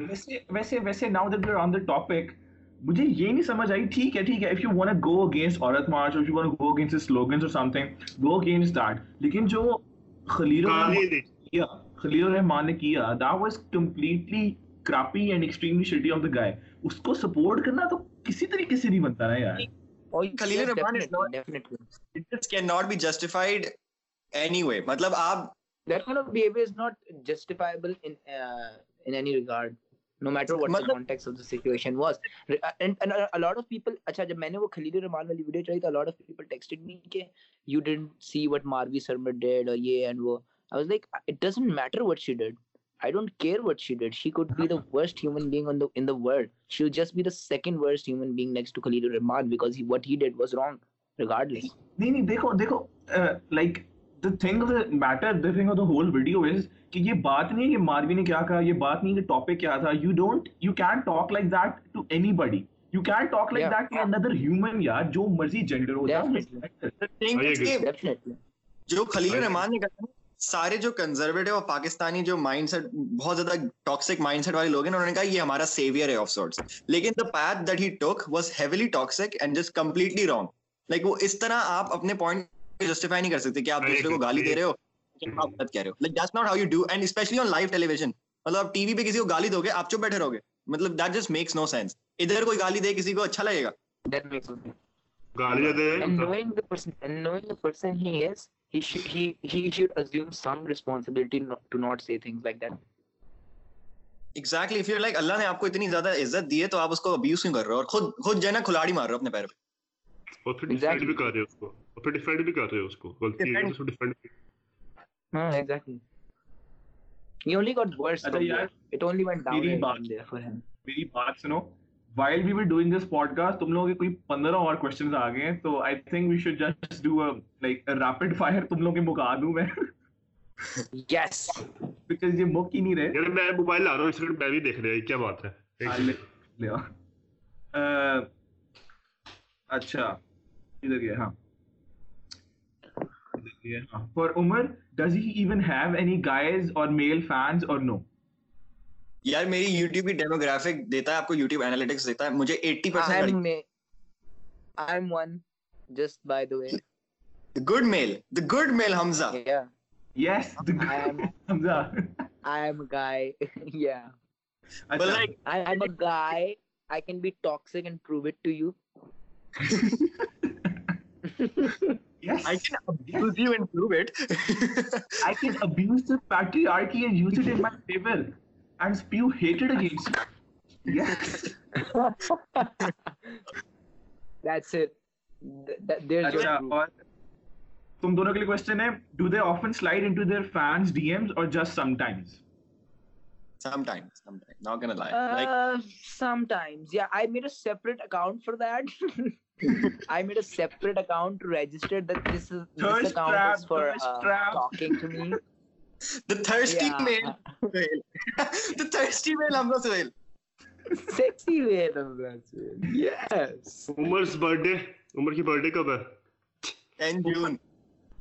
ویسے ویسے ویسے now that we are on the topic مجھے یہ نہیں سمجھ آئی۔ ٹھیک ہے ٹھیک ہے۔ If you want go against Aurat March you want go against slogans اور something go against that لیکن جو خلیل ہاں، جی، جی۔ خلیل الرحمان نے کیا that was completely crappy and extremely shitty of the guy اس کو سپورٹ کرنا تو کسی طریقے سے نہیں بنتا نا یار۔ Khalil Ur Rehman can not be any way مطلب that kind behaviour is not in in any regard no matter what the context of the situation was and a lot of people اچھا جب میں نے وہ خلیل رحمان والی ویڈیو چڑی تو a lot of people texted me کہ you didn't see what Marvi Sirmed did اور یہ اینڈ وہ. I was like it doesn't matter what she did I don't care what she did she could be the worst human being in the in the world she will just be the second worst human being next to Khalil ur Rehman because what he did was wrong regardless نہیں نہیں دیکھو دیکھو uh, لائک یہ بات نہیں کہ ماروی نے کیا کہا یہ بات نہیں کہ ٹاپک کیا تھا you don't you can talk like that to anybody you can talk like that to another human یار جو مرضی جینڈر ہو جائے جو خلیل رحمان نے کہا سارے جو کنزرویٹو اور پاکستانی جو مائنڈ سیٹ بہت زیادہ ٹاکسک مائنڈ سیٹ والے لوگ ہیں انہوں نے کہا یہ ہمارا سیویئر ہے آف سارٹس لیکن the path that he talk was heavily toxic and just completely wrong like وہ اس طرح آپ اپنے پوائنٹ جسٹیفائی نہیں کر سکتے کہ آپ دوسرے کو گالی دے رہے ہو۔ مطلب ٹی وی پہ کسی کو گالی دو گے آپ چپ بیٹھے رہو گے۔ مطلب that just makes no sense ادھر کوئی گالی دے کسی کو اچھا لگے گا۔ اللہ نے آپ کو اتنی زیادہ عزت دی ہے تو آپ اس کو ابیوز کیوں کر رہے ہو؟ اور خود خود جو ہے نا کھلاڑی مار رہے ہو اپنے پیر پہ۔ اور پھر ڈیفینڈ بھی کر رہے ہو اس کو۔ غلطی ہے تو ڈیفینڈ ہاں exactly He only got worse Achha, yaar, it only went down میری بات میری بات سنو while we were doing this podcast تم لوگوں کے کوئی 15 اور questions آ گئے ہیں تو I think we should just do a like a rapid fire تم لوگوں کے مکا دوں میں۔ Yes. Because یہ مک ہی نہیں رہے۔ یار میں موبائل لا رہا ہوں اس لیے میں بھی دیکھ رہا ہوں کیا بات ہے؟ ہاں، اچھا ادھر گیا ہاں۔ For Umar does he even have any guys اور میل فینس اور نو یار میری یوٹیوب کی ڈیموگرافک دیتا ہے آپ کو یوٹیوب اینالیٹکس دیتا ہے مجھے 80 percent I am I am one just by the way the good male the good male Hamza yes the good Hamza I am a guy yeah but like I am a guy I can be toxic and prove it to you تم دونوں کے لیے کوشچن ہے do they often slide in D M اور just sometime sometimes sometimes not gonna lie uh, like sometimes yeah i made a separate account for that i made a separate account to register that this is thirst this account trap, is for uh, talking to me the thirsty yeah. male the thirsty male i'm not whale. sexy male i'm not yes umar's birthday umar ki birthday kab hai 10 june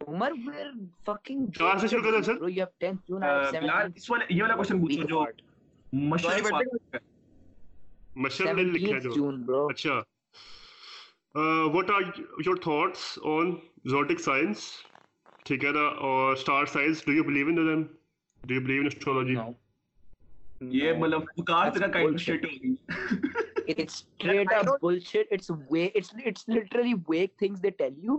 Umar where fucking جو اس شروع کر دو sir you have 10 June have 7 یار اس والا یہ والا کوسچن پوچھو جو مشرق میں مشرق میں لکھا جو اچھا what are your thoughts on zodiac signs ٹھیک ہے نا اور star signs do you believe in them do you believe in astrology یہ مطلب کارز کا کائنڈ شٹ ہو گئی it's straight up bullshit it's way it's it's literally weak things they tell you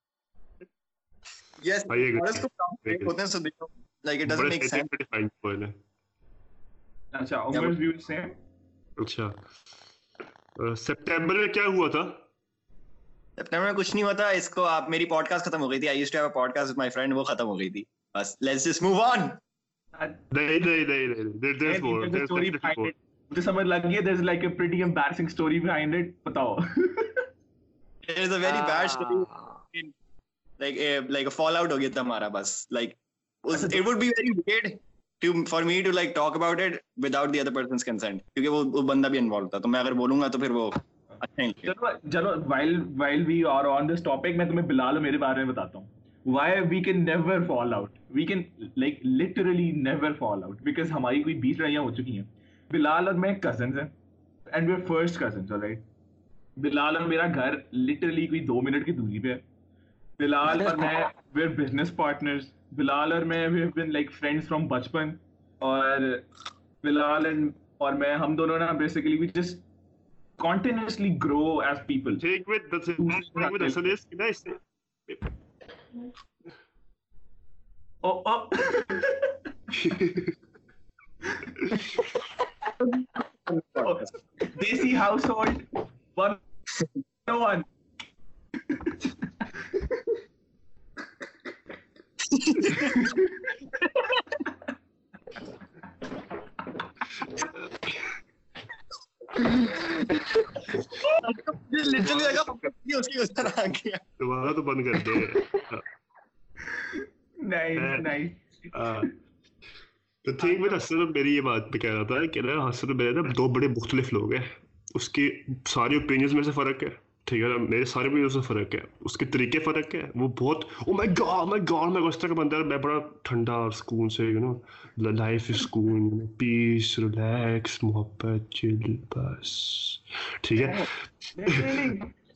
yes ah, yeah, let's go down okay. like it doesn't but make sense. but it's fine spoiler. Acha yeah, but... view is same? Acha. September uh, میں کیا ہوا تھا سپٹمبر میں کچھ نہیں ہوتا اس کو آپ میری پوڈ کاسٹ ختم ہو گئی تھی I used to have a podcast with my friend وہ ختم ہو گئی تھی بس لیٹس جسٹ موو آن نہیں نہیں نہیں نہیں دیر دیر مور دیر مور مجھے سمجھ لگ گیا there is like a pretty embarrassing story behind it بتاؤ there is a very bad story like fall out ہو گیا تمہارا بس like it would be very weird to for me to like talk about it without the other persons consent کیونکہ وہ وہ بندہ بھی انوالو تھا تو میں اگر بولوں گا تو پھر وہ چلو چلو while while we are on this topic میں تمہیں بلال میرے بارے میں بتاتا ہوں why we can never fall out we can like literally never fall out because ہماری کوئی بیس لڑائیاں ہو چکی ہیں بلال اور میں کزنس ہیں and we are first cousins right Bilal اور میرا گھر لٹرلی کوئی دو منٹ کی دوری پہ ہے بلال اور میں ویئر بزنس پارٹنرز بلال اور میں we have been like friends from بچپن. اور بلال اینڈ اور میں ہم دونوں نا basically we just continuously grow as people take with with سلیس کنا او او دیسی ہاؤس ہولڈ ون ون دوبارہ تو بند کر دے تو ٹھیک میں حسرت میری یہ بات پہ کہہ رہا تھا کہ حسرت میرے نا دو بڑے مختلف لوگ ہیں اس کی سارے اوپینینس میں سے فرق ہے ٹھیک ہے میرے سارے ویڈیوز میں فرق ہے۔ اس کے طریقے فرق ہے وہ بہت او مائی گاڈ مائی گاڈ میں اس طرح کا بندہ میں بڑا ٹھنڈا اور سکون سے یو نو لائف سکون پیس ریلیکس محبت چل بس۔ ٹھیک ہے۔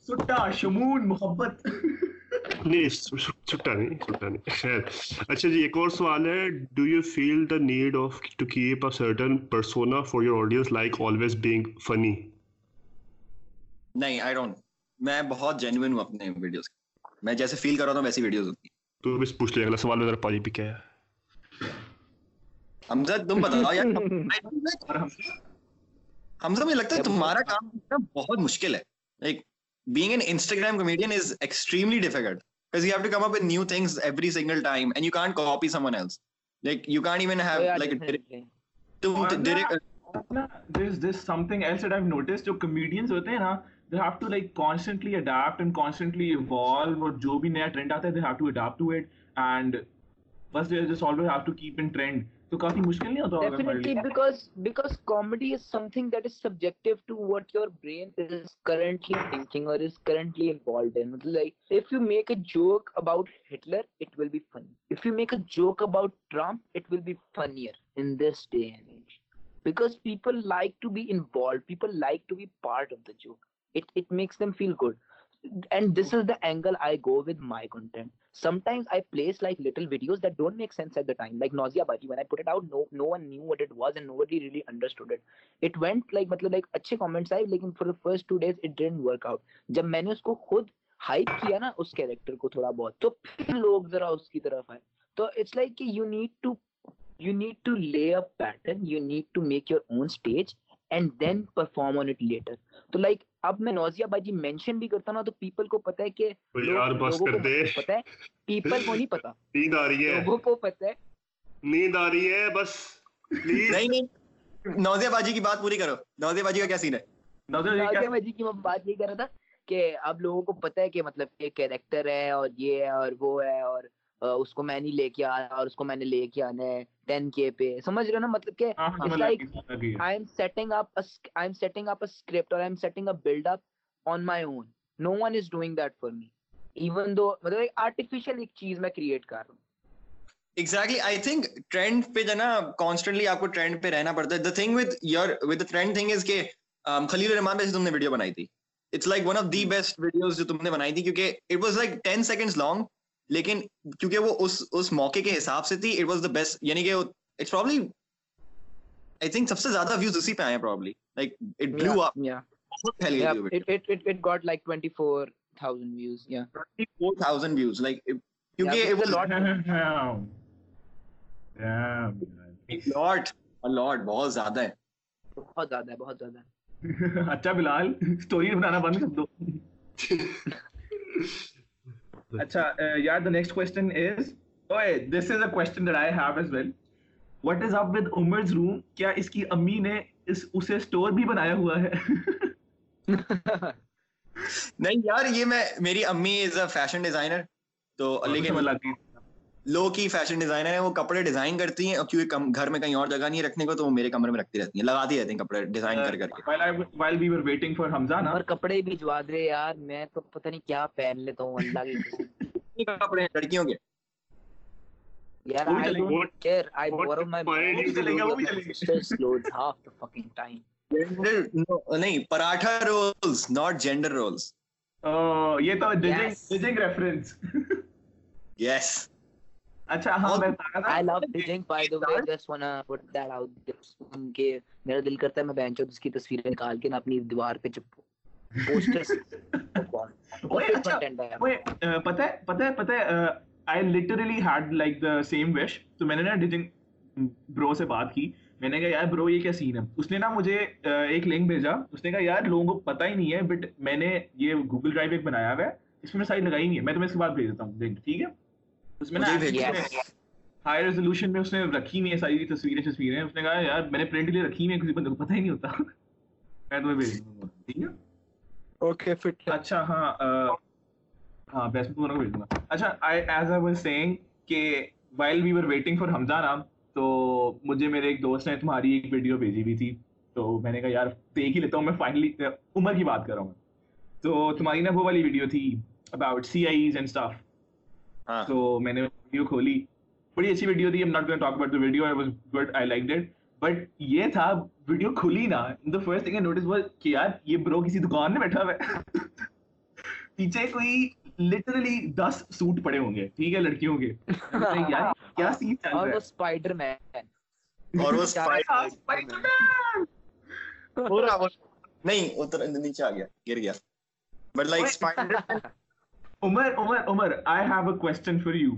سٹا شمون محبت۔ نہیں سٹا نہیں سٹا نہیں۔ خیر۔ اچھا جی ایک اور سوال ہے۔ Do you feel the need of to keep a certain persona for your audience like always being funny نہیں آئی ڈونٹ میں بہت جینوئن ہوں اپنے ویڈیوز میں جیسے فیل کر رہا ہوں ویسی ویڈیوز ہوتی تو بس پوچھ لے اگلا سوال ذرا پاجی پہ کیا ہے حمزہ تم بتاؤ یار حمزہ مجھے لگتا ہے تمہارا کام بہت مشکل ہے۔ Like being an Instagram comedian is extremely difficult because you have to come up with new things every single time and you can't copy someone else. Like you can't even have oh, yeah, like definitely. a direct, to, direct there's this something else that I've noticed. جو comedians ہوتے ہیں نا they have to like constantly adapt and constantly evolve اور جو بھی نیا ٹرینڈ آتا ہے they have to adapt to it and بس they always have to keep in trend تو کافی مشکل نہیں ہوتا definitely because because comedy is something that is subjective to what your brain is currently thinking اور از کرنٹلی انوالوڈ ان مطلب like if you make joke about Hitler it will be funny if you make joke about Trump it will be funnier in this day and age because people like to be involved people like to be part of the joke خود ہائک کیا نا اسٹر کونج دین آن لیٹر اب میں نوزیا باجی مینشن بھی کرتا نا تو پیپل کو پتا ہے کہ یار بس کر دے۔ پتا ہے پیپل کو نہیں پتا نیند آ رہی ہے۔ لوگوں کو پتا ہے۔ نیند آ رہی ہے بس پلیز نہیں نہیں۔ نوزیا باجی کی بات پوری کرو۔ نوزیا باجی کا کیا سین ہے؟ نوزیا باجی کی میں بات یہ کر رہا تھا کہ اب لوگوں کو پتا ہے کہ مطلب یہ کیریکٹر ہے اور یہ ہے اور وہ ہے اور اس کو میں نہیں لے کے آیا اور اس کو میں نے لے کے آنا ہے ٹین کے پہ۔ سمجھ رہے ہو نا؟ مطلب کہ it's like I'm setting up I'm setting up script اور I'm setting up build up on my own no one is doing that for me even though مطلب ایک آرٹیفیشل ایک چیز میں کریٹ کر رہا ہوں۔ ایگزیکٹلی آئی تھنک ٹرینڈ پہ جو ہے نا کانسٹنٹلی آپ کو ٹرینڈ پہ رہنا پڑتا ہے۔ The thing your trend thing is کہ خلیل تم نے ویڈیو بنائی تھی۔ It's like one of the best videos جو تم نے بنائی تھی کیونکہ it was like ten seconds long لیکن کیونکہ وہ اس اس موقع کے حساب سے تھی اٹ واز دا بیسٹ یعنی کہ اٹس پرابلی آئی تھنک سب سے زیادہ ویوز اسی پہ آئے ہیں پرابلی لائک اٹ اپ یا بہت پھیل گئی it it it got like 24000 views یا 24000 ویوز لائک کیونکہ it was lot lot a lot بہت زیادہ ہے بہت زیادہ ہے بہت زیادہ ہے اچھا بلال سٹوری بنانا بند کر دو اچھا یار دا از اپ اس کی امی نے اس بھی بنایا ہوا ہے نہیں یار یہ میں میری امی از اے فیشن ڈیزائنر تو لیکن لو کی فیشن ڈیزائنر ہیں وہ کپڑے ڈیزائن کرتی ہیں اور کیونکہ گھر میں کہیں اور جگہ نہیں رکھنے کو تو وہ میرے کمرے میں رکھتی رہتی ہیں لگاتی رہتی ہیں کپڑے ڈیزائن کر کر کے۔ While we were اور کپڑے بھجوا دے یار میں تو پتہ نہیں کیا پہن لیتا ہوں اللہ کی کپڑے ہیں؟ لڑکیوں کے۔ نہیں paratha rolls not gender roles یہ تو judging reference *laughs* yes اچھا، ہاں، میرا دل کرتا ہے میں بینچ اس کی تصویریں نکال کے نا اپنی دیوار پہ چپکوں برو *laughs* اچھا، سے بات کی۔ میں نے کہا یار برو یہ کیا سین ہے؟ اس نے نا مجھے کہا یار لوگوں کو پتہ ہی نہیں ہے بٹ میں نے یہ گوگل ڈرائیو ایک بنایا ہوا ہے۔ اس میں ساری لگائی نہیں ہے۔ میں تمہیں اس کے بعد بھیج دیتا ہوں۔ لنک ٹھیک ہے؟ اس میں نا ہائی ریزولوشن میں اس نے رکھی ہوئی ہے ساری تصویریں تصویریں اس نے کہا یار میں نے پرنٹ لیے رکھی ہوئی ہے کسی بندے کو پتہ ہی نہیں ہوتا۔ میں تمہیں بھیج دوں گا۔ ٹھیک ہے؟ اوکے فٹ اچھا ہاں ہاں بیسٹ میں کو بھیج دوں گا۔ اچھا I as I was saying کہ while we were waiting for Hamza نام تو مجھے میرے ایک دوست نے تمہاری ایک ویڈیو بھیجی ہوئی تھی۔ تو میں نے کہا یار دیکھ ہی لیتا ہوں میں فائنلی عمر کی بات کر رہا ہوں۔ تو تمہاری نا وہ والی ویڈیو تھی about C eyes and stuff ہاں۔ سو میں نے ویڈیو کھولی۔ بڑی اچھی ویڈیو تھی am not going talk about the video I was good I like that but یہ تھا ویڈیو کھلی نا۔ The first thing I notice was کہ یار یہ برو کسی دکان میں بیٹھا ہوا ہے۔ پیچھے کوئی لٹرلی دس سوٹ پڑے ہوں گے۔ ٹھیک ہے لڑکیوں کے۔ یار کیا سین چل رہا ہے? اور وہ اسپائڈر مین اور وہ *laughs* اسپائڈر مین پورا نہیں اتر نیچے آ گیا گر گیا۔ But like spider Umar Umar Umar I have a question for you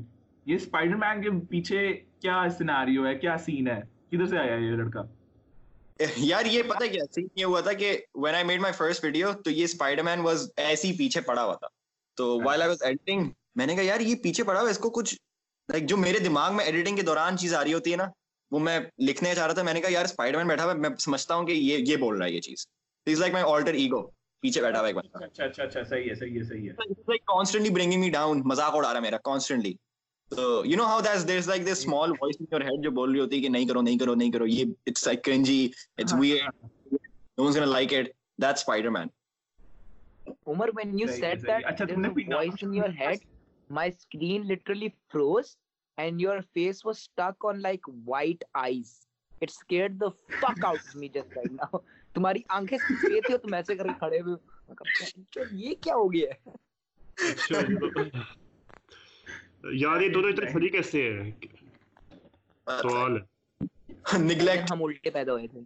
یہ اسپائڈر مین کے پیچھے کیا سیناریو ہے؟ کیا سین ہے؟ کدھر سے آیا یہ لڑکا؟ *laughs* یار یہ پتہ کیا سین یہ ہوا تھا کہ when I made my first video تو یہ اسپائڈر مین واز ایسے پیچھے پڑا ہوا تھا۔ تو while I was editing میں نے کہا یار یہ پیچھے پڑا ہوا اس کو کچھ لائک جو میرے دماغ میں ایڈیٹنگ کے دوران چیز آ رہی ہوتی ہے نا، وہ میں لکھنے چاہ رہا تھا۔ میں نے کہا یار اسپائڈر مین بیٹھا میں سمجھتا ہوں کہ یہ یہ بول رہا ہے یہ چیز۔ لائک مائی آلٹر ایگو پیچھے بیٹھا ہوا ایک بندہ۔ اچھا اچھا اچھا صحیح ہے صحیح ہے صحیح ہے۔ Like constantly bringing me down مذاق اڑا رہا میرا کانسٹنٹلی تو you know how that's there is like this small voice in your head جو بول رہی ہوتی ہے کہ نہیں کرو نہیں کرو نہیں کرو یہ it's like cringey it's weird no one's gonna like it that's spider man Umar when you said that اچھا تم نے voice in your head my screen literally froze and your face was stuck on like white eyes. It scared the fuck out of me just right now. تمہاری آنکھیں سفید ہو تم ایسے کر کے کھڑے ہوئے ہو یہ کیا ہو گیا ہے یار یہ دونوں اتنے کھڑی کیسے ہیں سوال نگلیکٹ ہم الٹے پیدا ہوئے تھے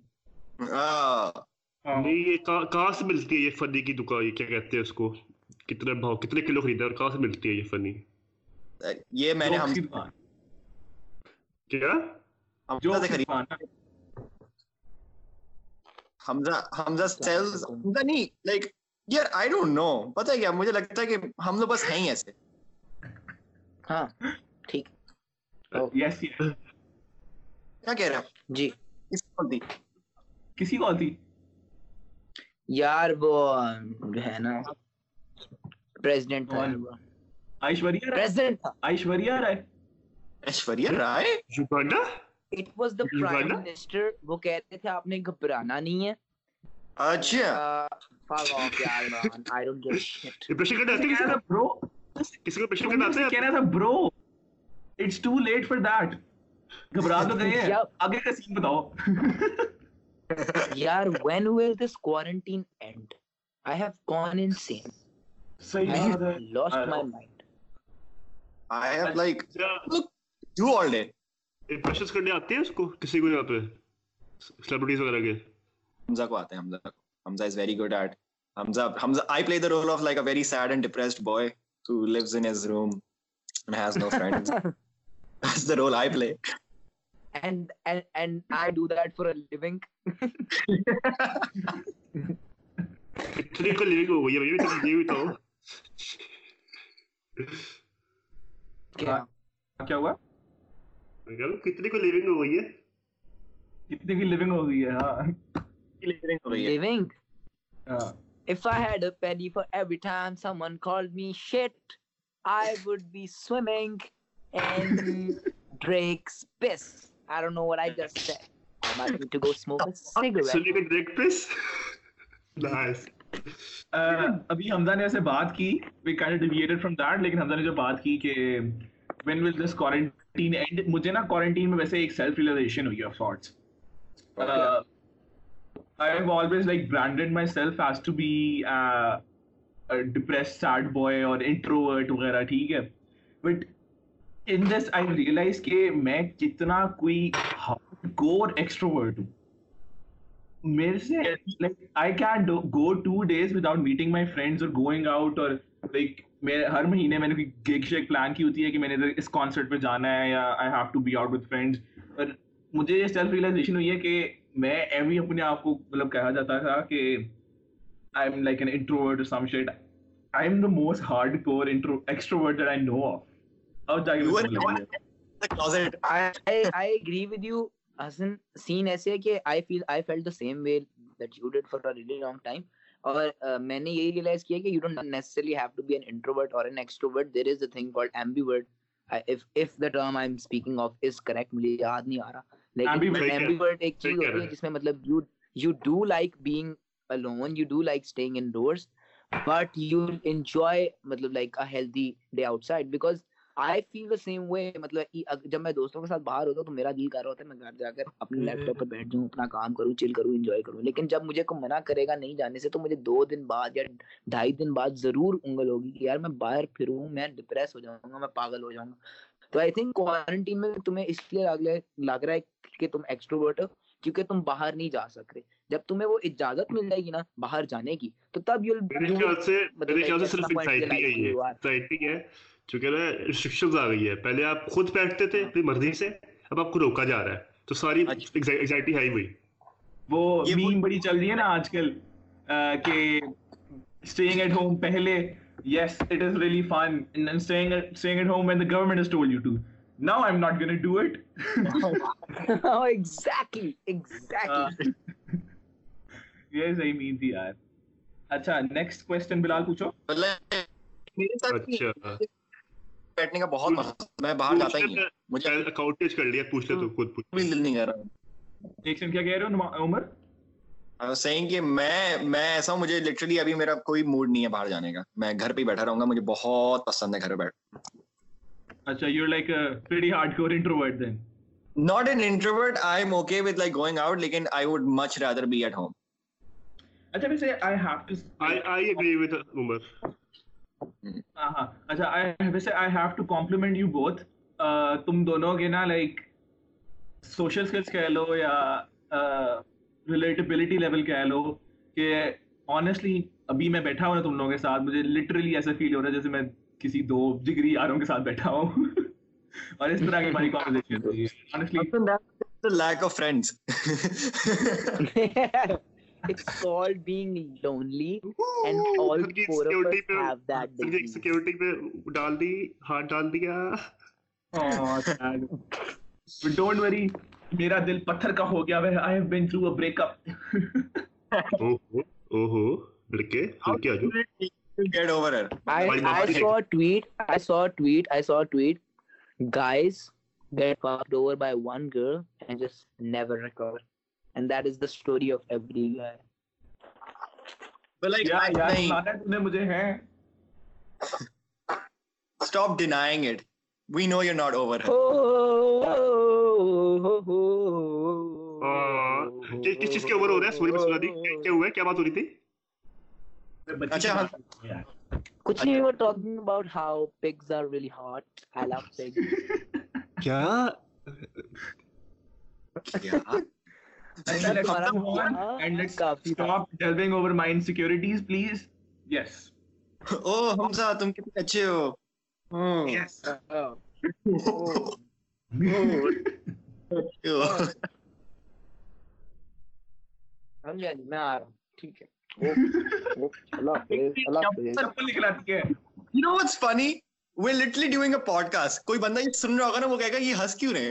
نہیں یہ کہاں سے ملتی ہے یہ فنی کی دکان یہ کیا کہتے ہیں اس کو کتنے بھاؤ کتنے کلو خریدا اور کہاں سے ملتی ہے یہ فنی یہ میں نے ہم کیا جو سے خریدا حمزہ حمزہ نہیں لائک یار آئی ڈونٹ نو پتہ کیا مجھے لگتا ہے کہ ہم لوگ بس ہیں ہی ایسے۔ ہاں ٹھیک۔ uh, یس کیا کہہ رہا جی۔ کس کو دی کسی کو دی یار وہ جو ہے نا پریزیڈنٹ تھا۔ ایشوریہ رائے؟ ایشوریہ رائے۔ جی، Aishwarya Rai? Uganda it was the prime minister وہ کہتے تھے آپ نے گھبرانا نہیں ہے. اچھا۔ فاگ اف یار man I don't get shit pressure کرتے ہیں۔ کسی کا برو کسی کو پریشر کرتے ہیں کہہ رہا تھا bro it's too late for that گھبرا تو گئے ہیں۔ اگے کا سین بتاؤ۔ یار when will this quarantine and I have gone in scene صحیح ہے۔ Last my mind I have like look do all day E Pasha Skrdea Tesco, ki si govoril prej, celebrity za drage. Hamza ko ate, Hamza. Hamza is very good at. Hamza, Hamza, I play the role of like a very sad and depressed boy who lives in his room and has no friends. That's the role I play. And and and I do that for a living. Trickle living ho gayi bhai, ye to jeev to. Kya? Kya hua? کتنے کو لیونگ ہو گئی ہے کتنے کی لیونگ ہو گئی ہے ہاں living If I had a penny for every time someone called me shit, I would be swimming in Drake's piss. I don't know what I just said. I might need to go smoke a cigarette. Swimming in Drake's piss? nice. Uh, ابھی حمزہ نے ایسے بات کی we kind of deviated from that لیکن حمزہ نے جو بات کی کہ when will this quarantine quarantine مجھے نا کوارنٹین میں ویسے ایک سیلف ریئلائزیشن ہوئی of sorts I have always like branded myself has to be depressed sad boy اور انٹروورٹ وغیرہ ٹھیک ہے but in this I realise کہ میں کتنا کوئی ہارڈ کور ایکسٹروورٹ ہوں میرے سے like I can go two days without meeting my friends اور گوئنگ آؤٹ اور لائک میرے ہر مہینے میں نے کوئی گیک شیک پلان کی ہوتی ہے کہ میں نے ادھر اس کانسرٹ پہ جانا ہے یا I have to be out with friends پر مجھے یہ سیلف ریئلائزیشن ہوئی ہے کہ میں ایم ہی اپنے آپ کو مطلب کہا جاتا تھا کہ I'm like an introvert some shit I'm the most hardcore extrovert that I know of اب جا کے I I agree with you Hassan سین ایسے ہے کہ I feel I felt the same way that you did for a really long time اور میں نے یہی ریلائز کیا کہ you don't necessarily have to be an introvert اور an extrovert there is a thing called ambivert if if if term I'm speaking of is correct مجھے یاد نہیں آ رہا. لیکن ایمبیورٹ ایک چیز ہوتی ہے جس میں مطلب you you do like being alone you do like like in indoors but you enjoy مطلب like like healthy day out outside because I feel the same way مطلب جب میں دوستوں کے ساتھ باہر ہوتا ہوں تو میرا دل کر رہا ہوتا ہے میں گھر جا کر اپنے لیپ ٹاپ پہ بیٹھ جاؤں اپنا کام کروں چل کروں انجوائے کروں۔ لیکن جب مجھے کوئی منع کرے گا نہیں جانے سے تو مجھے دو دن بعد یا ڈھائی دن بعد ضرور انگل ہوگی کہ یار میں باہر پھروں میں ڈپریس ہو جاؤں گا میں پاگل ہو جاؤں گا۔ تو آئی تھنک کوارنٹین میں تمہیں اس لیے لگ رہا ہے کہ تم ایکسٹروورٹ ہو کیونکہ تم باہر نہیں جا سک رہے جب تمہیں وہ اجازت مل جائے گی نا باہر جانے کی تو تب یو مطلب میرے خیال سے صرف انسائٹی ہے یہ ہے۔ تو کہہ رہا ہے ریسٹرکشن آ گئی ہے۔ پہلے آپ خود بیٹھتے تھے ہاں۔ اپنی مرضی سے اب آپ کو روکا جا رہا ہے۔ تو ساری اچھا۔ ایگزائٹی ہائی ہوئی۔ وہ میم بڑی چل رہی ہے نا آج کل کہ سٹینگ ایٹ ہوم پہلے yes it is really fun sitting at home when the government has told you to now I'm not gonna do it exactly exactly یہ صحیح میم تھی یار۔ اچھا نیکسٹ کوشچن بلال پوچھو۔ مطلب میرے ساتھ اچھا۔ بیٹھنے کا بہت میں باہر جاتا ہی مجھے اکاؤنٹیج کر لیا پوچھ لے تو ہاں۔ خود پوچھ۔ بھی دل نہیں کر رہا۔ ایک سن کیا کہہ رہے ہو؟ عمر؟ کہ میں میں ایسا ہوں مجھے لٹرلی ابھی میرا کوئی موڈ نہیں ہے باہر جانے کا۔ میں گھر پہ ہی بیٹھا رہوں گا مجھے بہت پسند ہے گھر بیٹھ اچھا you like pretty hardcore introvert then not an introvert I'm okay with like going out لیکن I much rather be at home اچھا ویسے I have to I I agree with Umar. اچھا، تم دونوں کے نا لائک سوشل اسکلس کہہ لو یا ریلیٹیبلٹی لیول کہہ لو کہ آنیسٹلی ابھی میں بیٹھا ہوں نا تم لوگوں کے ساتھ مجھے لٹرلی ایسا فیل ہو رہا ہے جیسے میں کسی دو جگری یاروں کے ساتھ بیٹھا ہوں۔ *laughs* اور اس طرح کی ہماری conversation honestly lack of friends it's called being lonely and all four of us pe, have that disease. security pe dal di heart dal diya oh sad don't worry mera dil patthar ka ho gaya i have been through a breakup oh oh oh ladke ladke aajo get over her i i saw a tweet i saw a tweet i saw a tweet guys get fucked over by one girl and just never recover and that is the story of every guy. But like yeah, I, yeah, nahin. mujhe hai. stop denying it. We know you're not over her. Oh, oh, oh, کس چیز کے اوور ہو رہا ہے سوری مسلا دی کیا ہوا ہے کیا بات ہو رہی تھی اچھا کچھ نہیں we talking about how pugs are really hot I love pugs کیا کیا تم کتنے اچھے پوڈ کاسٹ کوئی بندہ یہ سن رہا ہوگا نا وہ کہے گا یہ ہنس کیوں رہے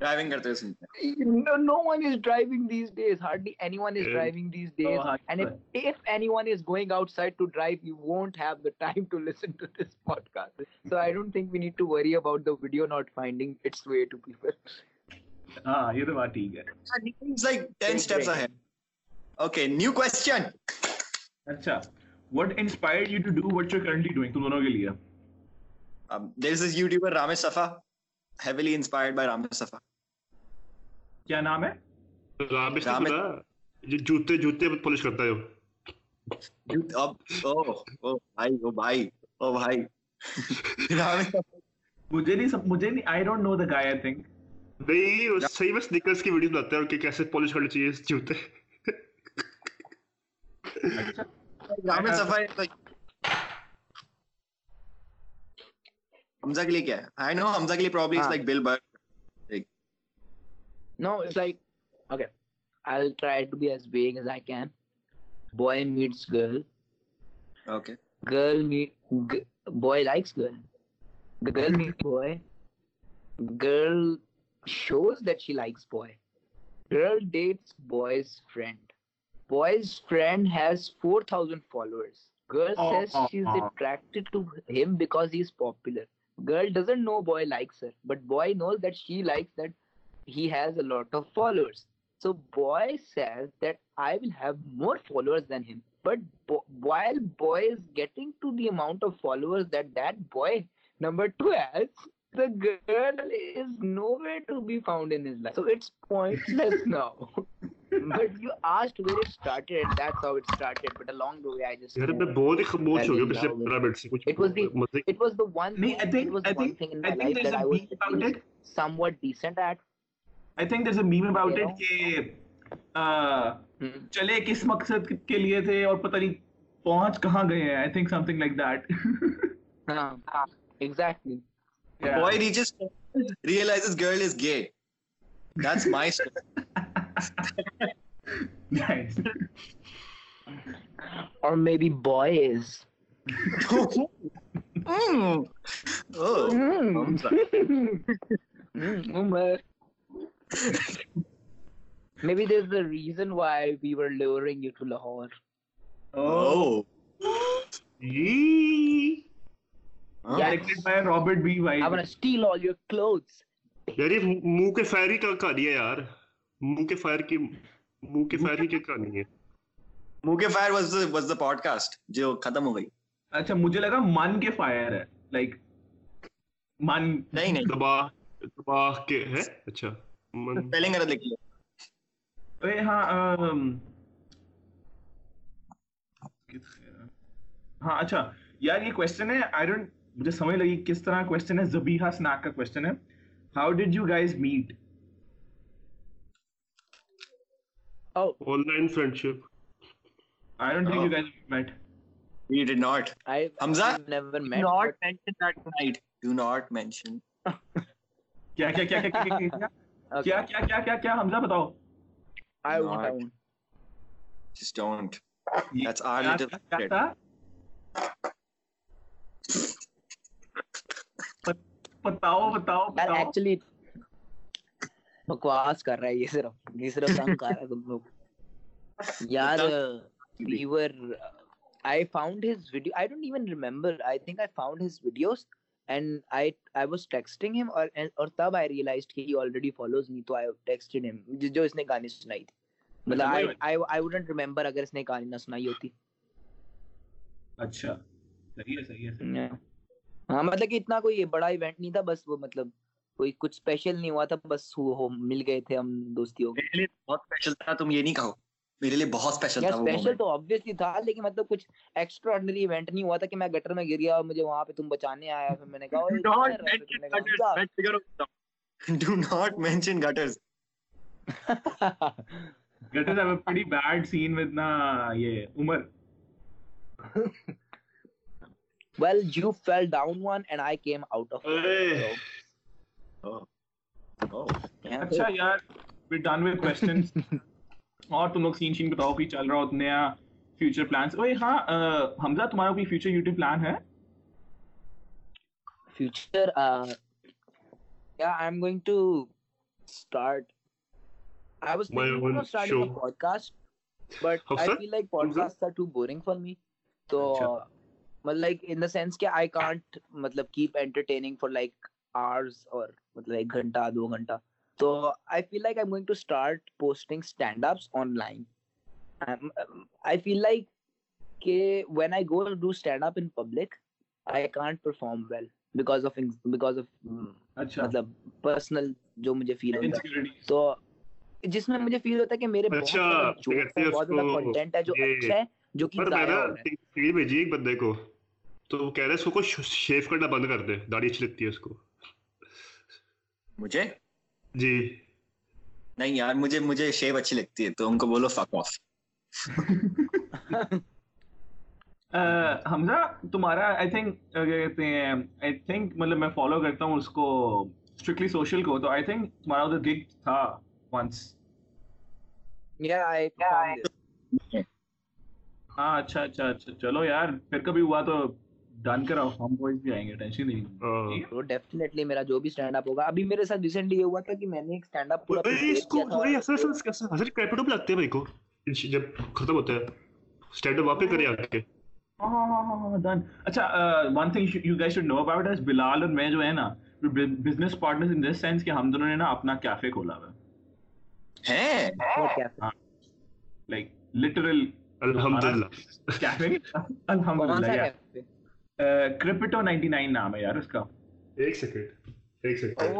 ڈرائیونگ کرتے ہوئے سنتے ہیں no one is driving these days hardly any one is driving these days and if any one is going outside to drive you won't have the time to listen to this podcast so I don't think we need to worry about the video not finding its way to people ہاں یہ تو بات ٹھیک ہے it's like 10 steps ahead okay new question اچھا what inspired you to do what you're currently doing تم دونوں کے لیے um, there is this youtuber Ramesh Safa heavily inspired by Ramesh کیا نام ہے؟ رامش جو جوتے جوتے پولش کرتا ہے کیسے پولش چاہیے جوتے۔ لیے بل but no it's like okay i'll try to be as vague as i can boy meets girl Okay. girl meet g- boy likes girl the girl meets boy girl shows that she likes boy girl dates boy's friend boy's friend has 4000 followers girl Oh, says oh, she's oh. attracted to him because he's popular girl doesn't know boy likes her but boy knows that she likes that he has a lot of followers. So boy says that I will have more followers than him. But bo- while boy is getting to the amount of followers that that boy number two has, the girl is nowhere to be found in his life. So it's pointless now. but you asked where it started. That's how it started. But along the way, I just. it was the it was the one. Me, thing, I think. I think. I think there's I beat about it. Somewhat decent at I think there is a meme about it کہ چلے کس مقصد کے لیے تھے اور پتہ نہیں پہنچ کہاں گئے ہیں I think something like that exactly mm. oh. Mm. *laughs* *laughs* Maybe there's a reason why we were luring you to Lahore. Oh. oh. Directed by Robert B. White. I'm gonna steal all your clothes. یار یہ منہ کے فائر کی کہانی ہے یار منہ کے فائر کی منہ کے فائر کی کہانی ہے منہ کے fire was was the podcast جو ختم ہو گئی اچھا مجھے لگا من کے فائر ہے لائک من نہیں نہیں کے ہے اچھا پہلے غلط لکھی ارے ہاں ہاں اچھا یار یہ کوشچن ہے آئی ڈونٹ مجھے سمجھ لگی کس طرح کوشچن ہے زبیحہ اسناک کا کوشچن ہے۔ How did you guys meet online friend I don't think you guys met you did not. I, Hamza, never met. Do not mention that tonight. Do not کیا کیا کیا کیا کیا کیا کیا کیا کیا کیا؟ حمزہ بتاؤ۔ I won't I won't just don't that's are little بتاؤ بتاؤ بتاؤ۔ ایکچولی بکواس کر رہا ہے یہ صرف یہ صرف تنگ کر رہا ہے تم لوگ۔ یار we were I found his video. I don't even remember. I think I found his videos and I I was texting him اور اور تب آئی ریئلائز کہ ہی آلریڈی فالوز می تو آئی ٹیکسٹڈ ہم جو اس نے گانے سنائی تھی مطلب آئی آئی آئی وڈنٹ ریممبر اگر اس نے گانے نہ سنائی ہوتی اچھا صحیح ہے صحیح ہے ہاں مطلب کہ اتنا کوئی بڑا ایونٹ نہیں تھا بس وہ مطلب کوئی کچھ اسپیشل نہیں ہوا تھا بس ہو مل گئے تھے ہم دوستی ہو گئے بہت اسپیشل تھا تم یہ نہیں کہو میرے لیے بہت اسپیشل تھا اسپیشل تو ابویسلی تھا لیکن مطلب کچھ ایکسٹرا آرڈنری ایونٹ نہیں ہوا تھا کہ میں گٹر میں گر گیا اور مجھے وہاں پہ تم بچانے آیا پھر میں نے کہا do not mention gutters gutters have a pretty bad scene with نا یہ Umar well you fell down one and I came out of it so. oh. Oh. Acha yaar we're *laughs* اور تم لوگ سین شین بتاؤ کہ چل رہا ہو نیا فیوچر پلانس اوے ہاں حمزہ تمہارا کوئی فیوچر یوٹیوب پلان ہے؟ فیوچر یا I'm going to start I was thinking of starting podcast but I feel like podcast are too boring for me تو مطلب لائک ان دی سینس کہ آئی کانٹ مطلب keep entertaining for like hours اور مطلب ایک گھنٹہ دو گھنٹہ تو I feel like I going to start posting standups online I feel like کہ when I go do standup in public I can't perform well because of because of مطلب پرسنل جو مجھے فیل ہوتا ہے تو جس میں مجھے فیل ہوتا ہے کہ میرے بہت زیادہ کنٹینٹ ہے جو اچھا ہے جو کہ ضائع بھیجی ایک بندے کو تو وہ کہہ رہا ہے اس کو شیف کرنا بند کر دے داڑھی اچھی لگتی ہے اس کو مجھے جی۔ نہیں یار مجھے مجھے شیب اچھی لگتی ہے تو ان کو بولو فک *laughs* آف حمزہ تمہارا آئی تھنک کیا کہتے ہیں آئی تھنک مطلب میں فالو کرتا ہوں اس کو اسٹرکٹلی سوشل کو تو آئی تھنک تمہارا ادھر گگ تھا ونس ہاں اچھا اچھا اچھا چلو یار پھر کبھی ہوا تو ڈن کراؤ فارم بوائز بھی آئیں گے ٹینشن نہیں ہاں۔ تو ڈیفینیٹلی میرا جو بھی سٹینڈ اپ ہوگا ابھی میرے ساتھ ریسنٹلی یہ ہوا تھا کہ میں نے ایک سٹینڈ اپ پورا اس کو تھوڑی اثر اثر اثر کریپٹو پہ لگتے ہیں میرے کو۔ جب ختم ہوتا ہے سٹینڈ اپ واقعی کرے آ کے ہاں ہاں ہاں, ہاں،, ہاں، ڈن اچھا one thing you guys should know about us Bilal اور میں جو ہے نا business partners in this sense کہ ہم دونوں نے نا اپنا کیفے کھولا ہوا۔ ہے ہے لائک لٹرل الحمدللہ۔ کیفے الحمدللہ کرپٹو نائنٹی نائن نام ہے یار اس کا ایک سیکنڈ ایک سیکنڈ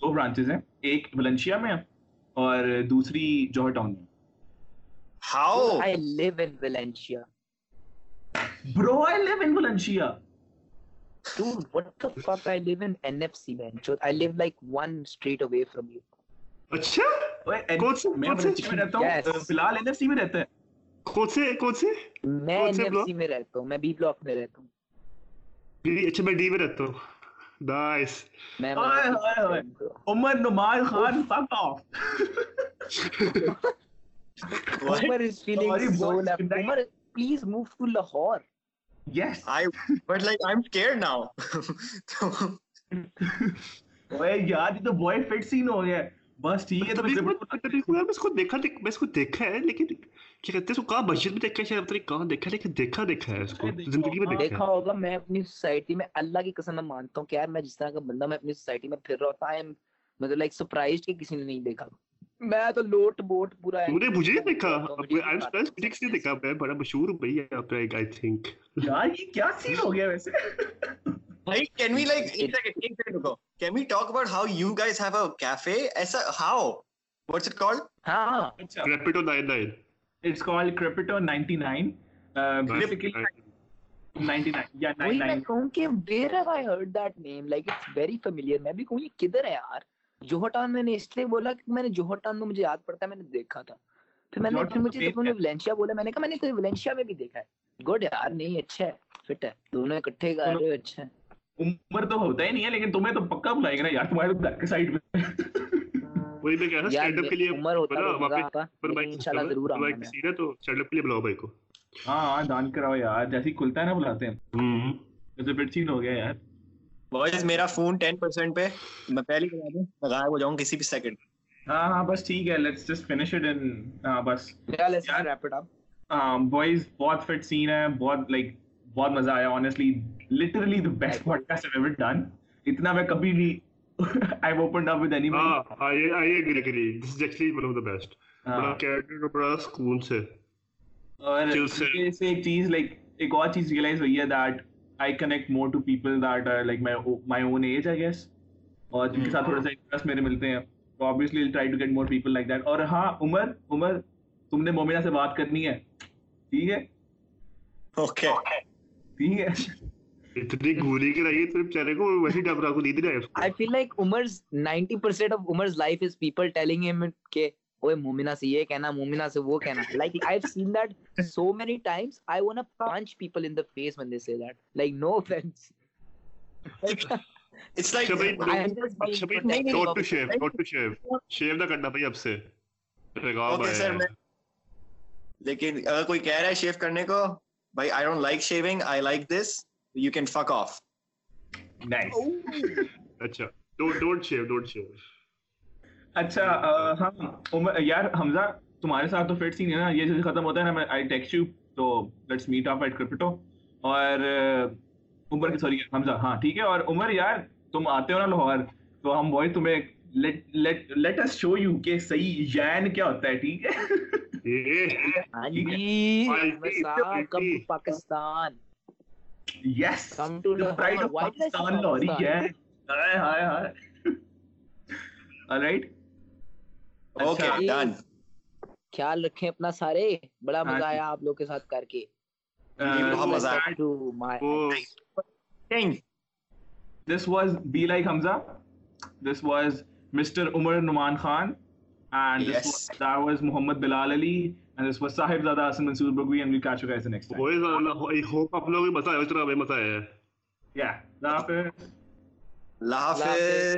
دو برانچز ہیں ایک ملنشیا میں اور دوسری جوہر ٹاؤن میں how I live Insha bro I live Insha like one street away from you اچھا؟ کون سے میں میں رہتا ہوں؟ بلال این ایف سی میں رہتا ہے۔ کون سے کون سے؟ میں این ایف سی میں رہتا ہوں میں بی بلاک میں رہتا ہوں۔ اچھا میں ڈی میں رہتا ہوں۔ نائس عمر نماز Khan fuck off *laughs* Umar is feeling so left. Umar, please move to Lahore. Yes. I, but like, I'm scared now. اوے یار یہ تو بوائے فٹ سین ہو گیا۔ ہے بس مطلب میں اس کو دیکھا میں اس کو دیکھا ہے لیکن کیا کہتے ہیں اس کو کہاں مسجد میں دیکھا شاید کہاں دیکھا لیکن دیکھا دیکھا ہے اس کو زندگی میں دیکھا ہوگا میں اپنی سوسائٹی میں اللہ کی قسم میں مانتا ہوں کہ یار میں جس طرح کا بندہ میں اپنی سوسائٹی میں پھر رہا ہوں۔ مطلب لائک کہ کسی نے نہیں دیکھا۔ میں تو لوٹ بوٹ پورا تو نے مجھے نہیں دیکھا آئی ایم سرپرائز مجھے نے دیکھا میں بڑا مشہور بھائی ہے آپ ایک آئی تھنک یار یہ کیا سین ہو گیا ویسے؟ بھائی کین وی لائک ایک سیکنڈ رکو۔ Can we talk about how you guys have a cafe ایسا ہاؤ واٹس اٹ کالڈ ہاں۔ کریپٹو 99 اٹس کالڈ کریپٹو 99 میں بھی کہوں یہ کدھر ہے یار؟ جوہر جوہٹان میں نے اس لیے بولا کہ میں نے جوہر جوہٹان میں مجھے یاد پڑتا ہے میں نے دیکھا تھا۔ پھر میں نے پھر مجھے انہوں نے ویلنشیا بولا میں نے کہا میں نے کوئی ویلنشیا میں بھی دیکھا ہے۔ گڈ یار نہیں اچھا ہے فٹ ہے۔ دونوں اکٹھے گا رہے ہو اچھا ہے۔ عمر تو ہوتا ہی نہیں ہے لیکن تمہیں تو پکا بلائیں گے نا یار تمہارے بیک کے سائیڈ میں۔ وہی میں کہہ رہا سٹینڈ اپ کے لیے عمر ہوتا ہے واپس پر بھائی انشاءاللہ ضرور آؤں گا سیدھا تو سٹینڈ اپ کے لیے بلاؤ بھائی کو۔ ہاں ہاں دان کراؤ یار جیسے کھلتا ہے نا بلاتے ہیں۔ ہمم جیسے بیٹ سین ہو گیا یار۔ وائز میرا فون 10% پہ میں پہلے بتا دوں میں غائب ہو جاؤں کسی بھی سیکنڈ ہاں ہاں بس ٹھیک ہے۔ Let's just finish it in ہاں بس۔ لیٹس ریپ اٹ اپ ہاں بوائز بہت فٹ سین ہے۔ بہت لائک بہت مزہ آیا۔ Honestly literally the best podcast I ever done اتنا میں کبھی بھی I've opened up with anyone. ہاں، ah, I, I agree, agree. This is actually one of the best. بڑا کیریکٹر کا بڑا سکون سے۔ اور سے۔ ایک چیز لائک ایک اور چیز ریئلائز ہوئی ہے that I connect more to people that are like my own age I guess اور جن کے ساتھ تھوڑا سا انٹرسٹ میرے ملتے ہیں تو obviously try to get more people like that اور ہاں عمر عمر تم نے مومنا سے بات کرنی ہے ٹھیک ہے اوکے ٹھیک ہے اتنی گھولی کے رہی ہے تیرے بیچارے کو ویسے ڈبرا کو نہیں دیا I feel like Umar's 90% of Umar's life is people telling him کہ اوے مومنہ سے یہ کہنا مومنہ سے وہ کہنا۔ Like I have seen that so many times I want punch people in the face when they say that. Like no offense. It's like Shabir, I am just don't to shave don't to shave. Shave نہ کرنا بھائی اب سے رکاب ہے لیکن اگر کوئی کہہ رہا ہے شیو کرنے کو بھائی I don't like shaving I like this you can fuck off nice اچھا don't don't shave don't shave اچھا ہم یار حمزہ تمہارے ساتھ تو فٹ سین ہے نا یہ جیسے ختم ہوتا ہے نا آئی ٹیکس یو تو let's meet up at crypto اور عمر کے سوری حمزہ ہاں ٹھیک ہے اور عمر یار تم آتے ہو نا لاہور تو ہم تمہیں لیٹ اس شو یو کہ صحیح کیا ہوتا ہے ٹھیک ہے؟ Pakistan. Yes pride of Pakistan ہے ہائے ہائے ہائے۔ اچھا، اوکے ڈن خیال رکھیں اپنا سارے بڑا مزہ آیا آپ لوگ کے ساتھ کر کے۔ بہت مزہ آیا۔ This was be like Hamza this was mister Umar Noman Khan لوگوں کو مزہ آیا اس طرح مزہ آیا۔ اللہ حافظ. اللہ حافظ.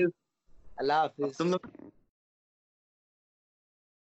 اللہ حافظ. تم لوگ